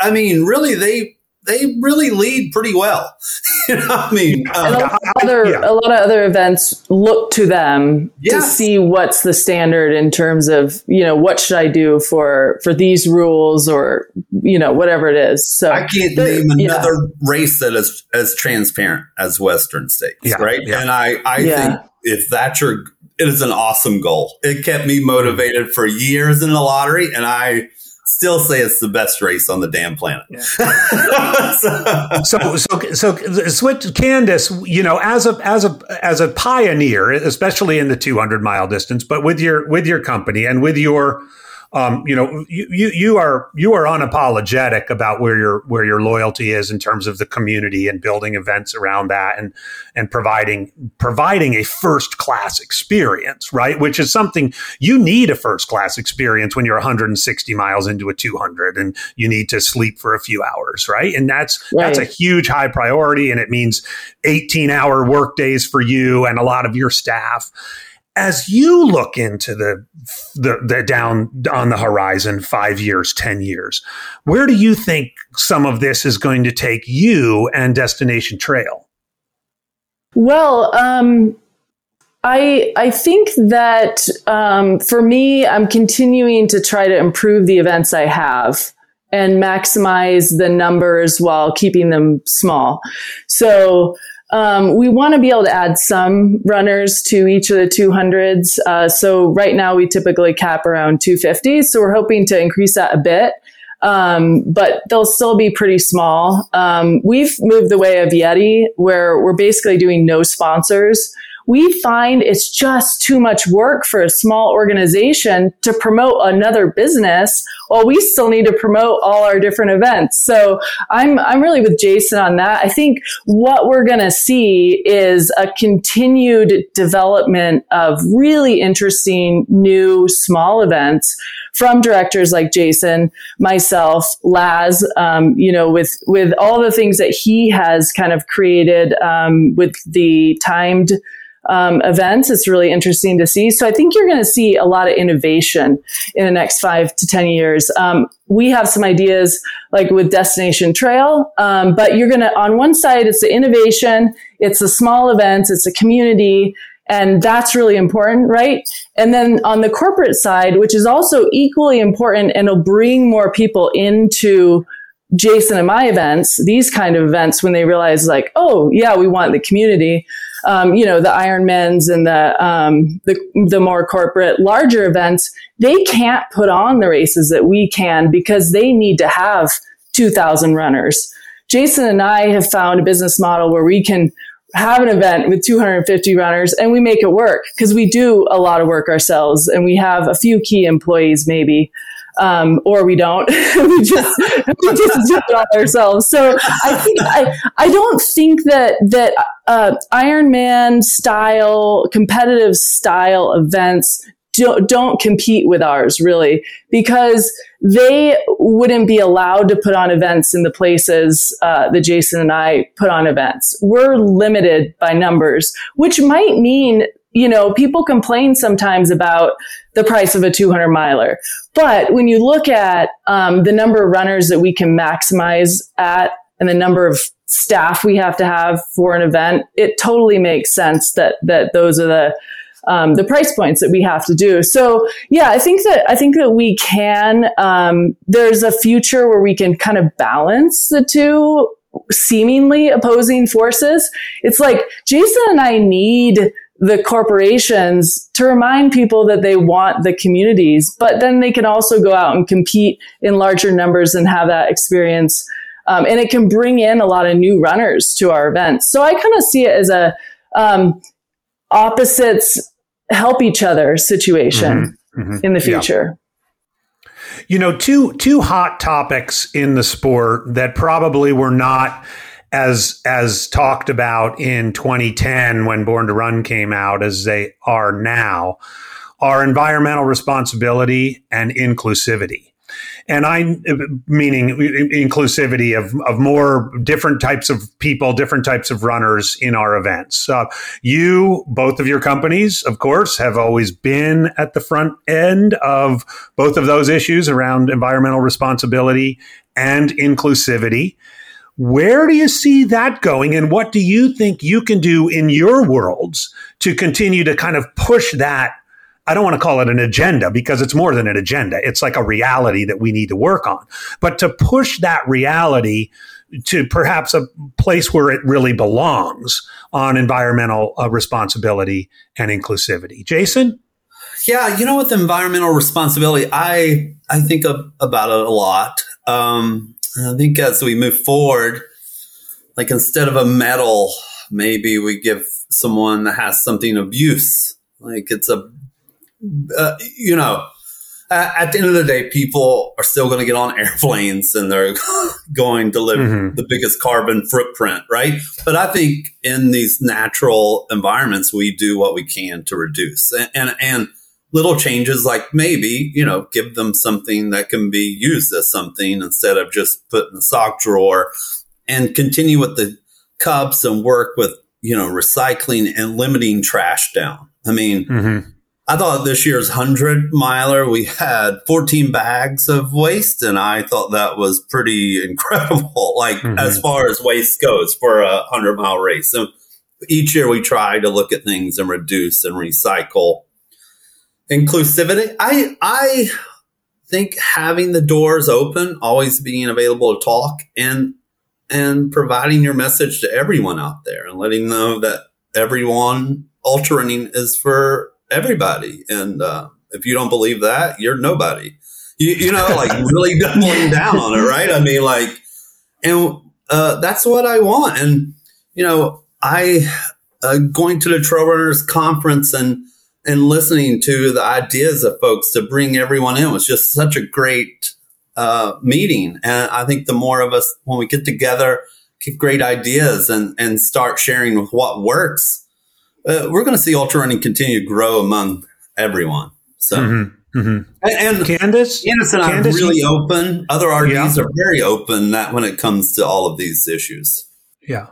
I mean, really, they they really lead pretty well. you know, I mean, um, a, lot other, yeah. a lot of other events look to them to see what's the standard in terms of you know what should I do for for these rules or you know whatever it is. So I can't name another yeah. race that is as transparent as Western states, yeah, right? And I I think if that's your it is an awesome goal. It kept me motivated for years in the lottery, and I still say it's the best race on the damn planet. Yeah. so, so, so, switch Candice. You know, as a as a as a pioneer, especially in the 200 mile distance, but with your with your company and with your um, you know, you, you, you are you are unapologetic about where your where your loyalty is in terms of the community and building events around that and and providing providing a first class experience, right? Which is something you need a first class experience when you're 160 miles into a 200 and you need to sleep for a few hours, right? And that's right. that's a huge high priority, and it means 18 hour work days for you and a lot of your staff as you look into the, the, the down on the horizon, five years, ten years, where do you think some of this is going to take you and Destination Trail? Well, um, I I think that um, for me, I'm continuing to try to improve the events I have and maximize the numbers while keeping them small. So um, we want to be able to add some runners to each of the 200s. Uh, so right now we typically cap around 250. So we're hoping to increase that a bit. Um, but they'll still be pretty small. Um, we've moved the way of Yeti, where we're basically doing no sponsors we find it's just too much work for a small organization to promote another business while we still need to promote all our different events. So I'm, I'm really with Jason on that. I think what we're going to see is a continued development of really interesting new small events from directors like Jason, myself, Laz, um, you know, with, with all the things that he has kind of created, um, with the timed, um, events. It's really interesting to see. So I think you're going to see a lot of innovation in the next five to 10 years. Um, we have some ideas like with Destination Trail, um, but you're going to, on one side, it's the innovation, it's the small events, it's a community. And that's really important, right? And then on the corporate side, which is also equally important and will bring more people into Jason and my events, these kind of events, when they realize like, oh yeah, we want the community um, you know, the Ironmans and the, um, the, the more corporate, larger events, they can't put on the races that we can because they need to have 2,000 runners. Jason and I have found a business model where we can have an event with 250 runners and we make it work because we do a lot of work ourselves and we have a few key employees maybe um, or we don't. we just we just do it all ourselves. So I think I I don't think that that uh, Ironman style competitive style events don't, don't compete with ours really because they wouldn't be allowed to put on events in the places uh, that Jason and I put on events. We're limited by numbers, which might mean you know, people complain sometimes about the price of a 200 miler. But when you look at um, the number of runners that we can maximize at and the number of staff we have to have for an event, it totally makes sense that that those are the um, the price points that we have to do. So yeah, I think that I think that we can. Um, there's a future where we can kind of balance the two seemingly opposing forces. It's like Jason and I need the corporations to remind people that they want the communities, but then they can also go out and compete in larger numbers and have that experience. Um, and it can bring in a lot of new runners to our events. So I kind of see it as a um, opposites help each other situation mm-hmm, mm-hmm. in the future. Yeah. You know, two two hot topics in the sport that probably were not as as talked about in 2010 when Born to Run came out as they are now are environmental responsibility and inclusivity. And I meaning inclusivity of, of more different types of people, different types of runners in our events. Uh, you, both of your companies, of course, have always been at the front end of both of those issues around environmental responsibility and inclusivity Where do you see that going? And what do you think you can do in your worlds to continue to kind of push that? I don't want to call it an agenda because it's more than an agenda. It's like a reality that we need to work on. But to push that reality to perhaps a place where it really belongs on environmental uh, responsibility and inclusivity. Jason? Yeah, you know, with environmental responsibility, I I think of, about it a lot. Um, I think as we move forward, like instead of a medal, maybe we give someone that has something of use. Like it's a, uh, you know, at the end of the day, people are still going to get on airplanes and they're going to live mm-hmm. the biggest carbon footprint, right? But I think in these natural environments, we do what we can to reduce and, and, and little changes like maybe, you know, give them something that can be used as something instead of just put in the sock drawer and continue with the cups and work with, you know, recycling and limiting trash down. I mean, mm-hmm. I thought this year's 100 miler, we had 14 bags of waste, and I thought that was pretty incredible, like mm-hmm. as far as waste goes for a 100 mile race. So each year we try to look at things and reduce and recycle inclusivity. I I think having the doors open, always being available to talk, and and providing your message to everyone out there, and letting them know that everyone ultra running is for everybody. And uh, if you don't believe that, you're nobody. You, you know, like really doubling down on it, right? I mean, like, and uh, that's what I want. And you know, I uh, going to the Trail Runners Conference and and listening to the ideas of folks to bring everyone in was just such a great uh, meeting. And I think the more of us, when we get together, get great ideas and, and start sharing with what works, uh, we're going to see ultra running continue to grow among everyone. So, mm-hmm, mm-hmm. and, and Candice, Candice and Candice, I are really open. Other RDs yeah. are very open that when it comes to all of these issues. Yeah.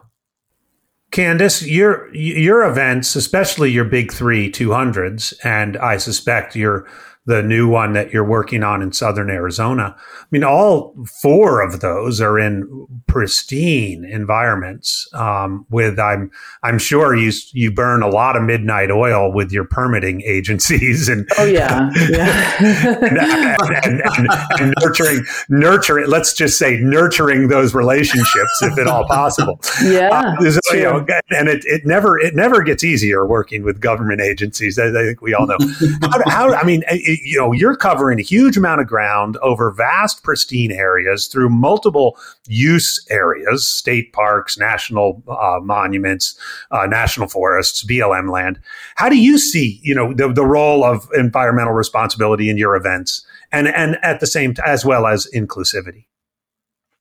Candice, your your events, especially your big three two hundreds, and I suspect your the new one that you're working on in southern Arizona. I mean, all four of those are in pristine environments. Um, with I'm I'm sure you you burn a lot of midnight oil with your permitting agencies and oh yeah, yeah. and, and, and, and, nurturing nurturing. Let's just say nurturing those relationships if at all possible. Yeah, uh, so, you know, and it, it never it never gets easier working with government agencies. I, I think we all know. how, how I mean. It, you know, you're covering a huge amount of ground over vast, pristine areas through multiple use areas, state parks, national uh, monuments, uh, national forests, BLM land. How do you see, you know, the, the role of environmental responsibility in your events and, and at the same time, as well as inclusivity?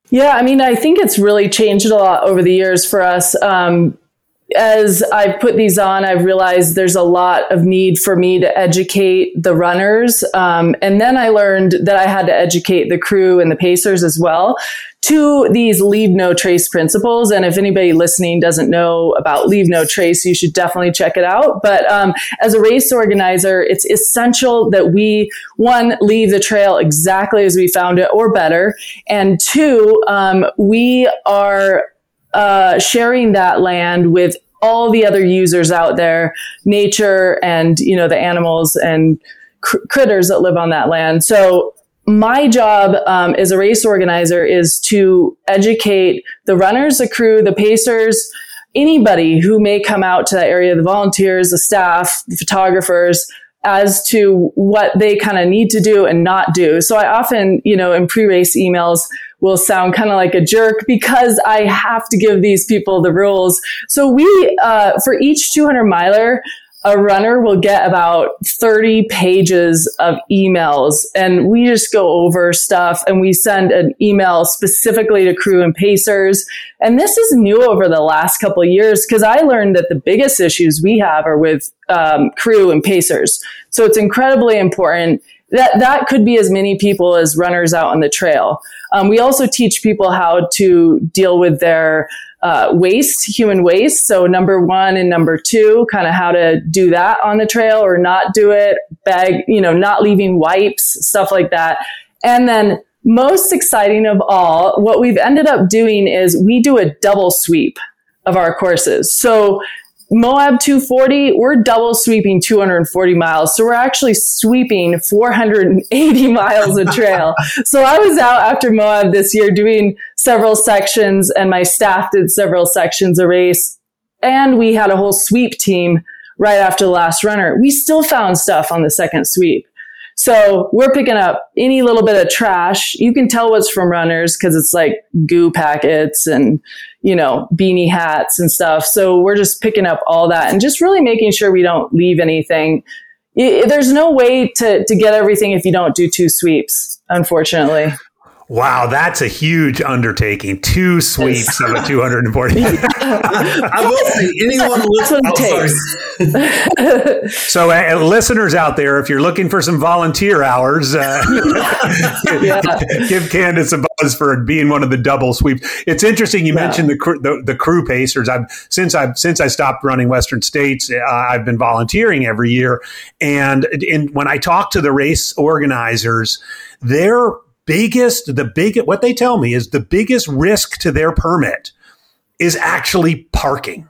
Yeah, I mean, I think it's really changed a lot over the years for us. Um, as I've put these on, I've realized there's a lot of need for me to educate the runners. Um, and then I learned that I had to educate the crew and the pacers as well to these leave no trace principles. And if anybody listening doesn't know about leave no trace, you should definitely check it out. But um, as a race organizer, it's essential that we, one, leave the trail exactly as we found it or better. And two, um, we are uh, sharing that land with all the other users out there, nature and, you know, the animals and cr- critters that live on that land. So my job um, as a race organizer is to educate the runners, the crew, the pacers, anybody who may come out to that area, the volunteers, the staff, the photographers, as to what they kind of need to do and not do. So I often, you know, in pre-race emails, will sound kind of like a jerk because I have to give these people the rules. So we, uh, for each 200 miler, a runner will get about 30 pages of emails and we just go over stuff and we send an email specifically to crew and pacers. And this is new over the last couple years because I learned that the biggest issues we have are with um, crew and pacers. So it's incredibly important that that could be as many people as runners out on the trail. Um, we also teach people how to deal with their uh, waste, human waste. So number one and number two, kind of how to do that on the trail or not do it, bag, you know, not leaving wipes, stuff like that. And then most exciting of all, what we've ended up doing is we do a double sweep of our courses. So Moab 240, we're double sweeping 240 miles. So we're actually sweeping 480 miles of trail. so I was out after Moab this year doing several sections and my staff did several sections of race. And we had a whole sweep team right after the last runner. We still found stuff on the second sweep. So we're picking up any little bit of trash. You can tell what's from runners because it's like goo packets and, you know, beanie hats and stuff. So we're just picking up all that and just really making sure we don't leave anything. There's no way to, to get everything if you don't do two sweeps, unfortunately. Wow, that's a huge undertaking. Two sweeps of a 240. I will say, anyone listening. so, uh, listeners out there, if you're looking for some volunteer hours, uh, yeah. give Candice a buzz for being one of the double sweeps. It's interesting you yeah. mentioned the, the, the crew pacers. I've since I've since I stopped running Western States, uh, I've been volunteering every year, and in, when I talk to the race organizers, they're biggest, the big, what they tell me is the biggest risk to their permit is actually parking.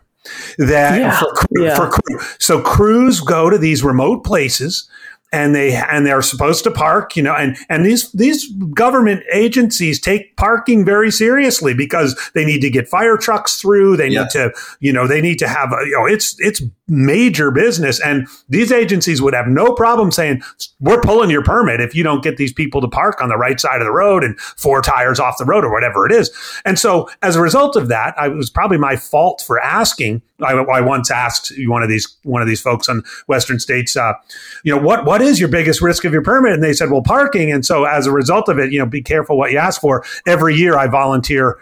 That yeah, for, yeah. for crew. So crews go to these remote places and they and they're supposed to park you know and and these these government agencies take parking very seriously because they need to get fire trucks through. They need to you know they need to have a, you know it's it's major business. And these agencies would have no problem saying we're pulling your permit if you don't get these people to park on the right side of the road and four tires off the road or whatever it is. And so as a result of that I was probably my fault for asking I, I once asked one of these one of these folks on Western states uh, you know what what is your biggest risk of your permit and they said well parking and so as a result of it you know be careful what you ask for every year I volunteer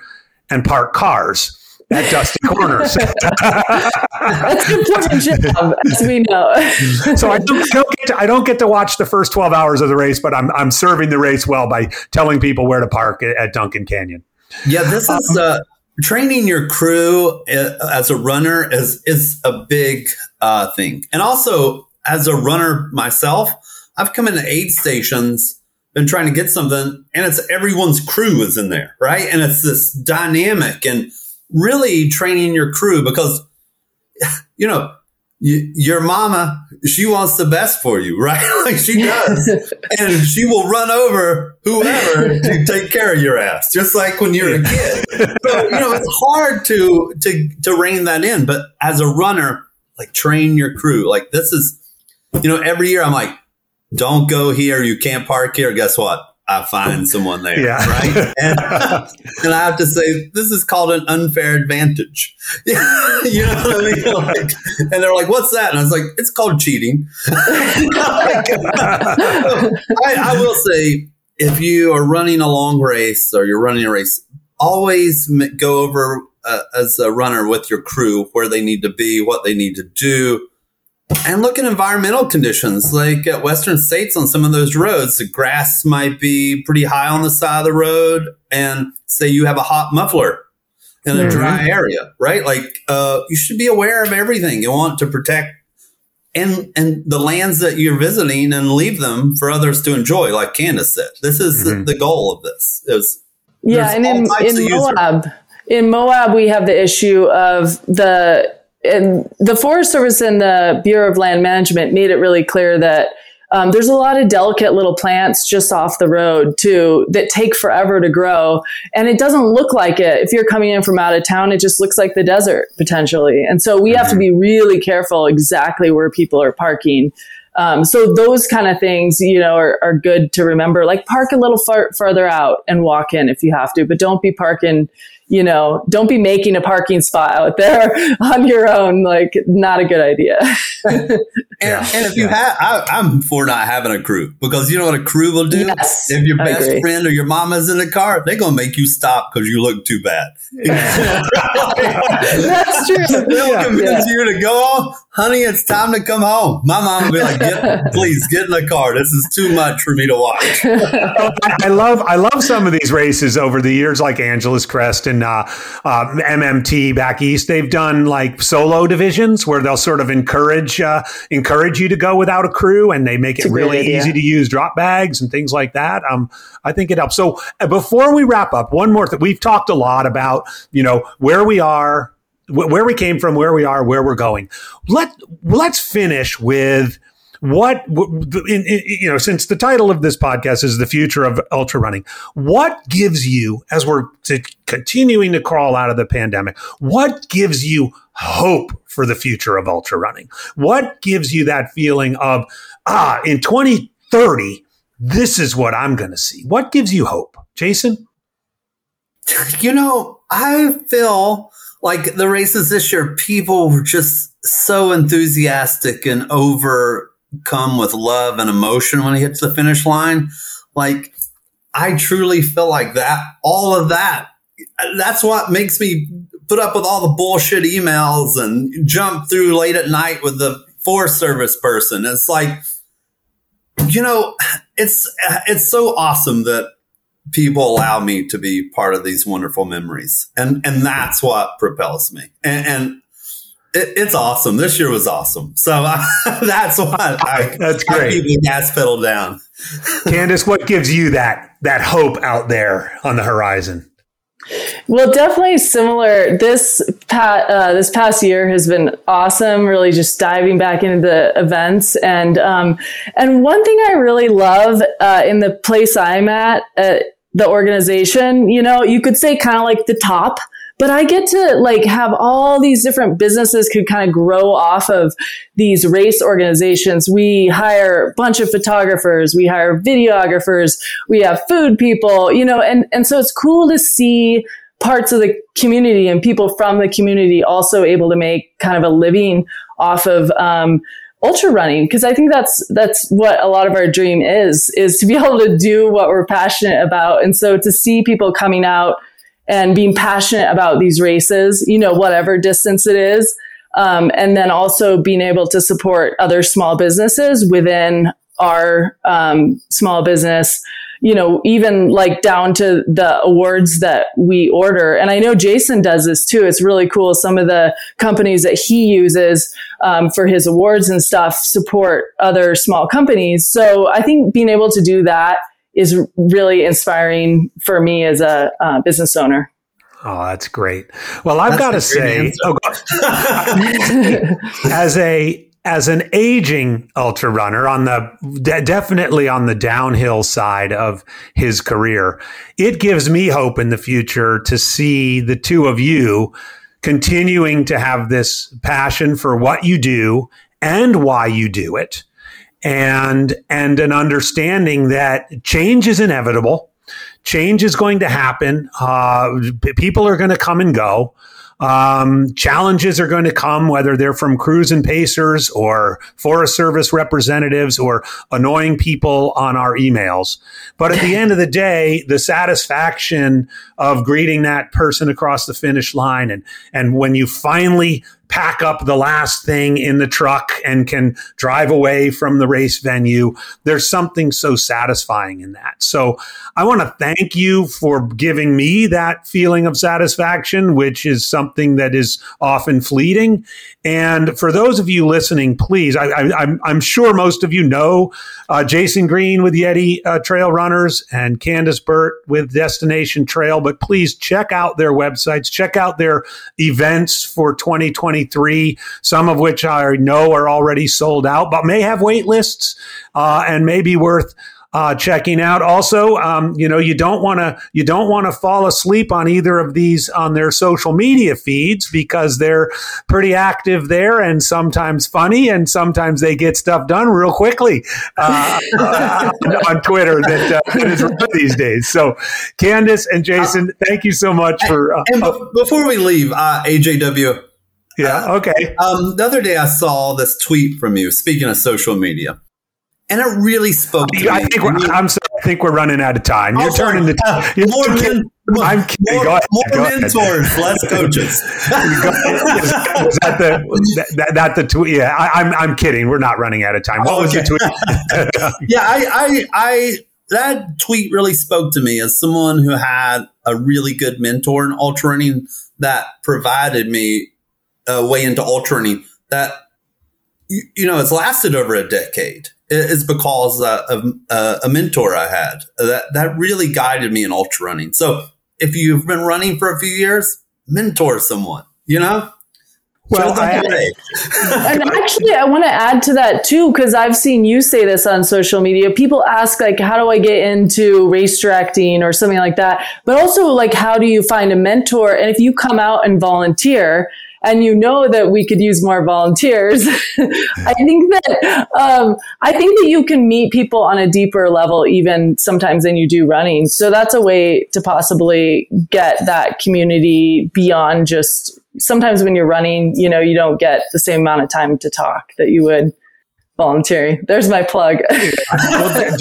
and park cars at Dusty Corners. That's an important job, as we know. so I don't, I don't, get to, I don't get to watch the first 12 hours of the race, but I'm, I'm serving the race well by telling people where to park at, at Duncan Canyon. Yeah, this is uh, training your crew uh, as a runner is is a big uh, thing, and also as a runner myself, I've come into aid stations been trying to get something and it's everyone's crew is in there, right? And it's this dynamic and really training your crew because, you know, you, your mama, she wants the best for you, right? like she does. and she will run over whoever to take care of your ass, just like when you're a kid. So, you know, it's hard to, to, to rein that in. But as a runner, like train your crew. Like this is, you know, every year I'm like, don't go here. You can't park here. Guess what? I find someone there, yeah. right? And, and, I have to say, this is called an unfair advantage. you know what I mean? Like, and they're like, "What's that?" And I was like, "It's called cheating." I, I will say, if you are running a long race or you're running a race, always go over uh, as a runner with your crew where they need to be, what they need to do and look at environmental conditions like at western states on some of those roads the grass might be pretty high on the side of the road and say you have a hot muffler in a mm-hmm. dry area right like uh, you should be aware of everything you want to protect and and the lands that you're visiting and leave them for others to enjoy like candice said this is mm-hmm. the, the, goal of this is yeah and in, in moab in moab we have the issue of the and the Forest Service and the Bureau of Land Management made it really clear that um, there's a lot of delicate little plants just off the road too that take forever to grow, and it doesn't look like it. If you're coming in from out of town, it just looks like the desert potentially. And so we have to be really careful exactly where people are parking. Um, so those kind of things, you know, are, are, good to remember. Like park a little far, farther out and walk in if you have to, but don't be parking you know, don't be making a parking spot out there on your own. Like, not a good idea. and, and, if you have, I, am for not having a crew because you know what a crew will do? Yes, if your best friend or your mama's in the car, they're going to make you stop because you look too bad. That's true. They'll yeah, convince yeah. you to go home. Honey, it's time to come home. My mom will be like, get, please get in the car. This is too much for me to watch. I love, I love some of these races over the years, like Angeles Crest and and uh, uh, MMT back east, they've done like solo divisions where they'll sort of encourage uh, encourage you to go without a crew and they make it really easy to use drop bags and things like that. Um, I think it helps. So uh, before we wrap up, one more thing. We've talked a lot about, you know, where we are, wh- where we came from, where we are, where we're going. Let, let's finish with, what in, in, you know since the title of this podcast is the future of ultra running what gives you as we're to continuing to crawl out of the pandemic what gives you hope for the future of ultra running? What gives you that feeling of ah in 2030 this is what i'm going to see? What gives you hope? Jason? You know i feel like the races this year people were just so enthusiastic and over come with love and emotion when he hits the finish line. Like, I truly feel like that, all of that, that's what makes me put up with all the bullshit emails and jump through late at night with the Forest Service person. It's like, you know, it's, it's so awesome that people allow me to be part of these wonderful memories. And, and that's what propels me. And, and it, it's awesome. This year was awesome. So uh, that's why I, that's great. I keep the gas pedal down. Candice, what gives you that that hope out there on the horizon? Well, definitely similar. This pat, uh, this past year has been awesome. Really, just diving back into the events, and um, and one thing I really love uh, in the place I'm at, uh, the organization. You know, you could say kind of like the top but I get to like have all these different businesses could kind of grow off of these race organizations. We hire a bunch of photographers, we hire videographers, we have food people, you know, and, and so it's cool to see parts of the community and people from the community also able to make kind of a living off of, um, ultra running because I think that's that's what a lot of our dream is is to be able to do what we're passionate about and so to see people coming out and being passionate about these races, you know, whatever distance it is. Um, and then also being able to support other small businesses within our um, small business, you know, even like down to the awards that we order. And I know Jason does this too. It's really cool. Some of the companies that he uses um, for his awards and stuff support other small companies. So I think being able to do that is really inspiring for me as a uh, business owner. Oh, that's great. Well, I've got to say, oh, as a as an aging ultra runner on the de- definitely on the downhill side of his career, it gives me hope in the future to see the two of you continuing to have this passion for what you do and why you do it and and an understanding that change is inevitable. Change is going to happen. Uh, people are going to come and go. Um, challenges are going to come, whether they're from crews and pacers or Forest Service representatives or annoying people on our emails. But at the end of the day, the satisfaction of greeting that person across the finish line and, and when you finally pack up the last thing in the truck and can drive away from the race venue. There's something so satisfying in that. So I want to thank you for giving me that feeling of satisfaction, which is something that is often fleeting. And for those of you listening, please, I, am sure most of you know uh, Jason Green with Yeti uh, Trail Runners and Candice Burt with Destination Trail, but please check out their websites, check out their events for 2020 2023, some of which I know are already sold out, but may have wait lists uh, and may be worth uh, checking out. Also, um, you know, you don't want to you don't want to fall asleep on either of these on their social media feeds because they're pretty active there and sometimes funny and sometimes they get stuff done real quickly uh, on Twitter that, uh, that is these days. So, Candice and Jason, thank you so much for. Uh, and before we leave, uh, AJW. Yeah. Okay. Um, the other day I saw this tweet from you. Speaking of social media, and it really spoke to I me. Think we're, I'm sorry. I think we're running out of time. You're turning the. Uh, you're more men, I'm kidding. More, more mentors, less coaches. is, that the that, that, the tweet? Yeah, I, am I'm, I'm kidding. We're not running out of time. What oh, okay. was the tweet? yeah, I, I I that tweet really spoke to me as someone who had a really good mentor in ultra running that provided me uh, way into ultra running that you, you know, it's lasted over a decade is because uh, of uh, a mentor I had that that really guided me in ultra running. So if you've been running for a few years, mentor someone. You know. Well, I, and actually, I want to add to that too because I've seen you say this on social media. People ask like, "How do I get into race directing or something like that?" But also, like, how do you find a mentor? And if you come out and volunteer, and you know that we could use more volunteers, I think that um, I think that you can meet people on a deeper level, even sometimes than you do running. So that's a way to possibly get that community beyond just. Sometimes when you're running, you know, you don't get the same amount of time to talk that you would voluntary. There's my plug. well,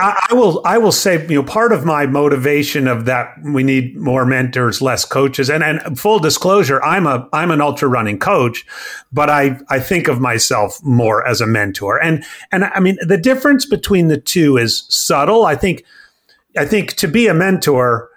I will. I will say, you know, part of my motivation of that we need more mentors, less coaches, and and full disclosure, I'm a I'm an ultra running coach, but I I think of myself more as a mentor, and and I mean the difference between the two is subtle. I think I think to be a mentor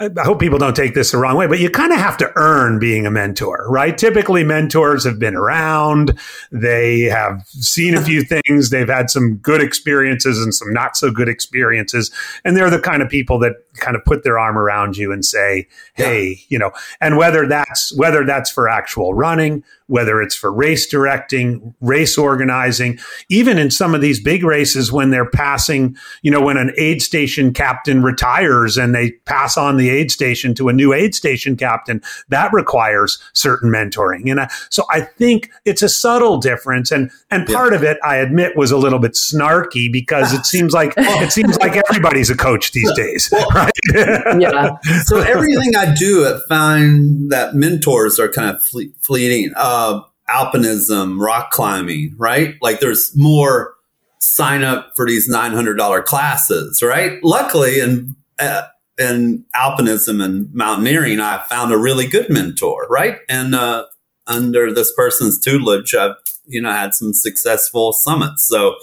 I hope people don't take this the wrong way, but you kind of have to earn being a mentor, right? Typically, mentors have been around. They have seen a few things. They've had some good experiences and some not so good experiences. And they're the kind of people that kind of put their arm around you and say, Hey, yeah. you know, and whether that's, whether that's for actual running, whether it's for race directing, race organizing, even in some of these big races when they're passing, you know, when an aid station captain retires and they pass on the aid station to a new aid station captain, that requires certain mentoring. And I, so I think it's a subtle difference. And, and part yeah. of it, I admit, was a little bit snarky because it seems like, it seems like everybody's a coach these days, right? yeah. So everything I do, I find that mentors are kind of fle- fleeting. Uh, uh, alpinism, rock climbing, right? Like there's more sign up for these $900 classes, right? Luckily, in, uh, in alpinism and mountaineering, I found a really good mentor, right? And, uh, under this person's tutelage, I've, you know, had some successful summits. So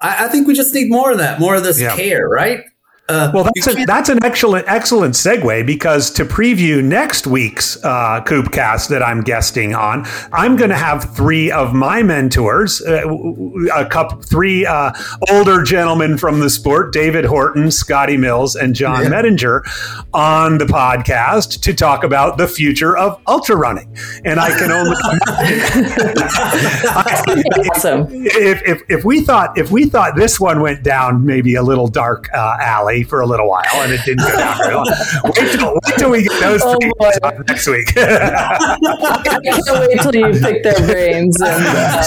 I, I think we just need more of that, more of this yeah. care, right? Uh, well, that's, a, that's an excellent excellent segue because to preview next week's uh, Koopcast that I'm guesting on, I'm going to have three of my mentors, uh, a couple, three uh, older gentlemen from the sport, David Horton, Scotty Mills, and John yeah. Medinger, on the podcast to talk about the future of ultra running. And I can only awesome. If, if, if we thought if we thought this one went down maybe a little dark uh, alley for a little while, and it didn't go down very long. Wait till, wait till we get those oh next week. I can't wait till you pick their brains. And, uh,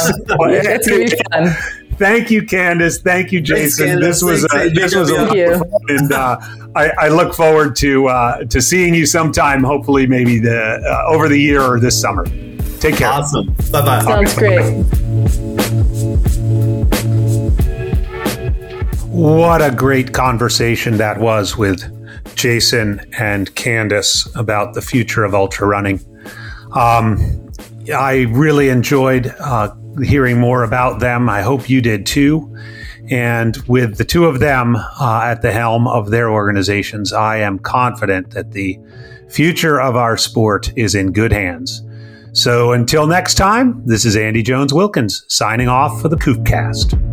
it's gonna be fun. Thank you, Candice. Thank you, Jason. Thanks, this was a, this was a and uh, I, I, look forward to uh, to seeing you sometime. Hopefully, maybe the uh, over the year or this summer. Take care. Awesome. Bye bye. Sounds great. What a great conversation that was with Jason and Candice about the future of ultra running. Um, I really enjoyed uh, hearing more about them. I hope you did too. And with the two of them uh, at the helm of their organizations, I am confident that the future of our sport is in good hands. So until next time, this is Andy Jones Wilkins signing off for the Koopcast.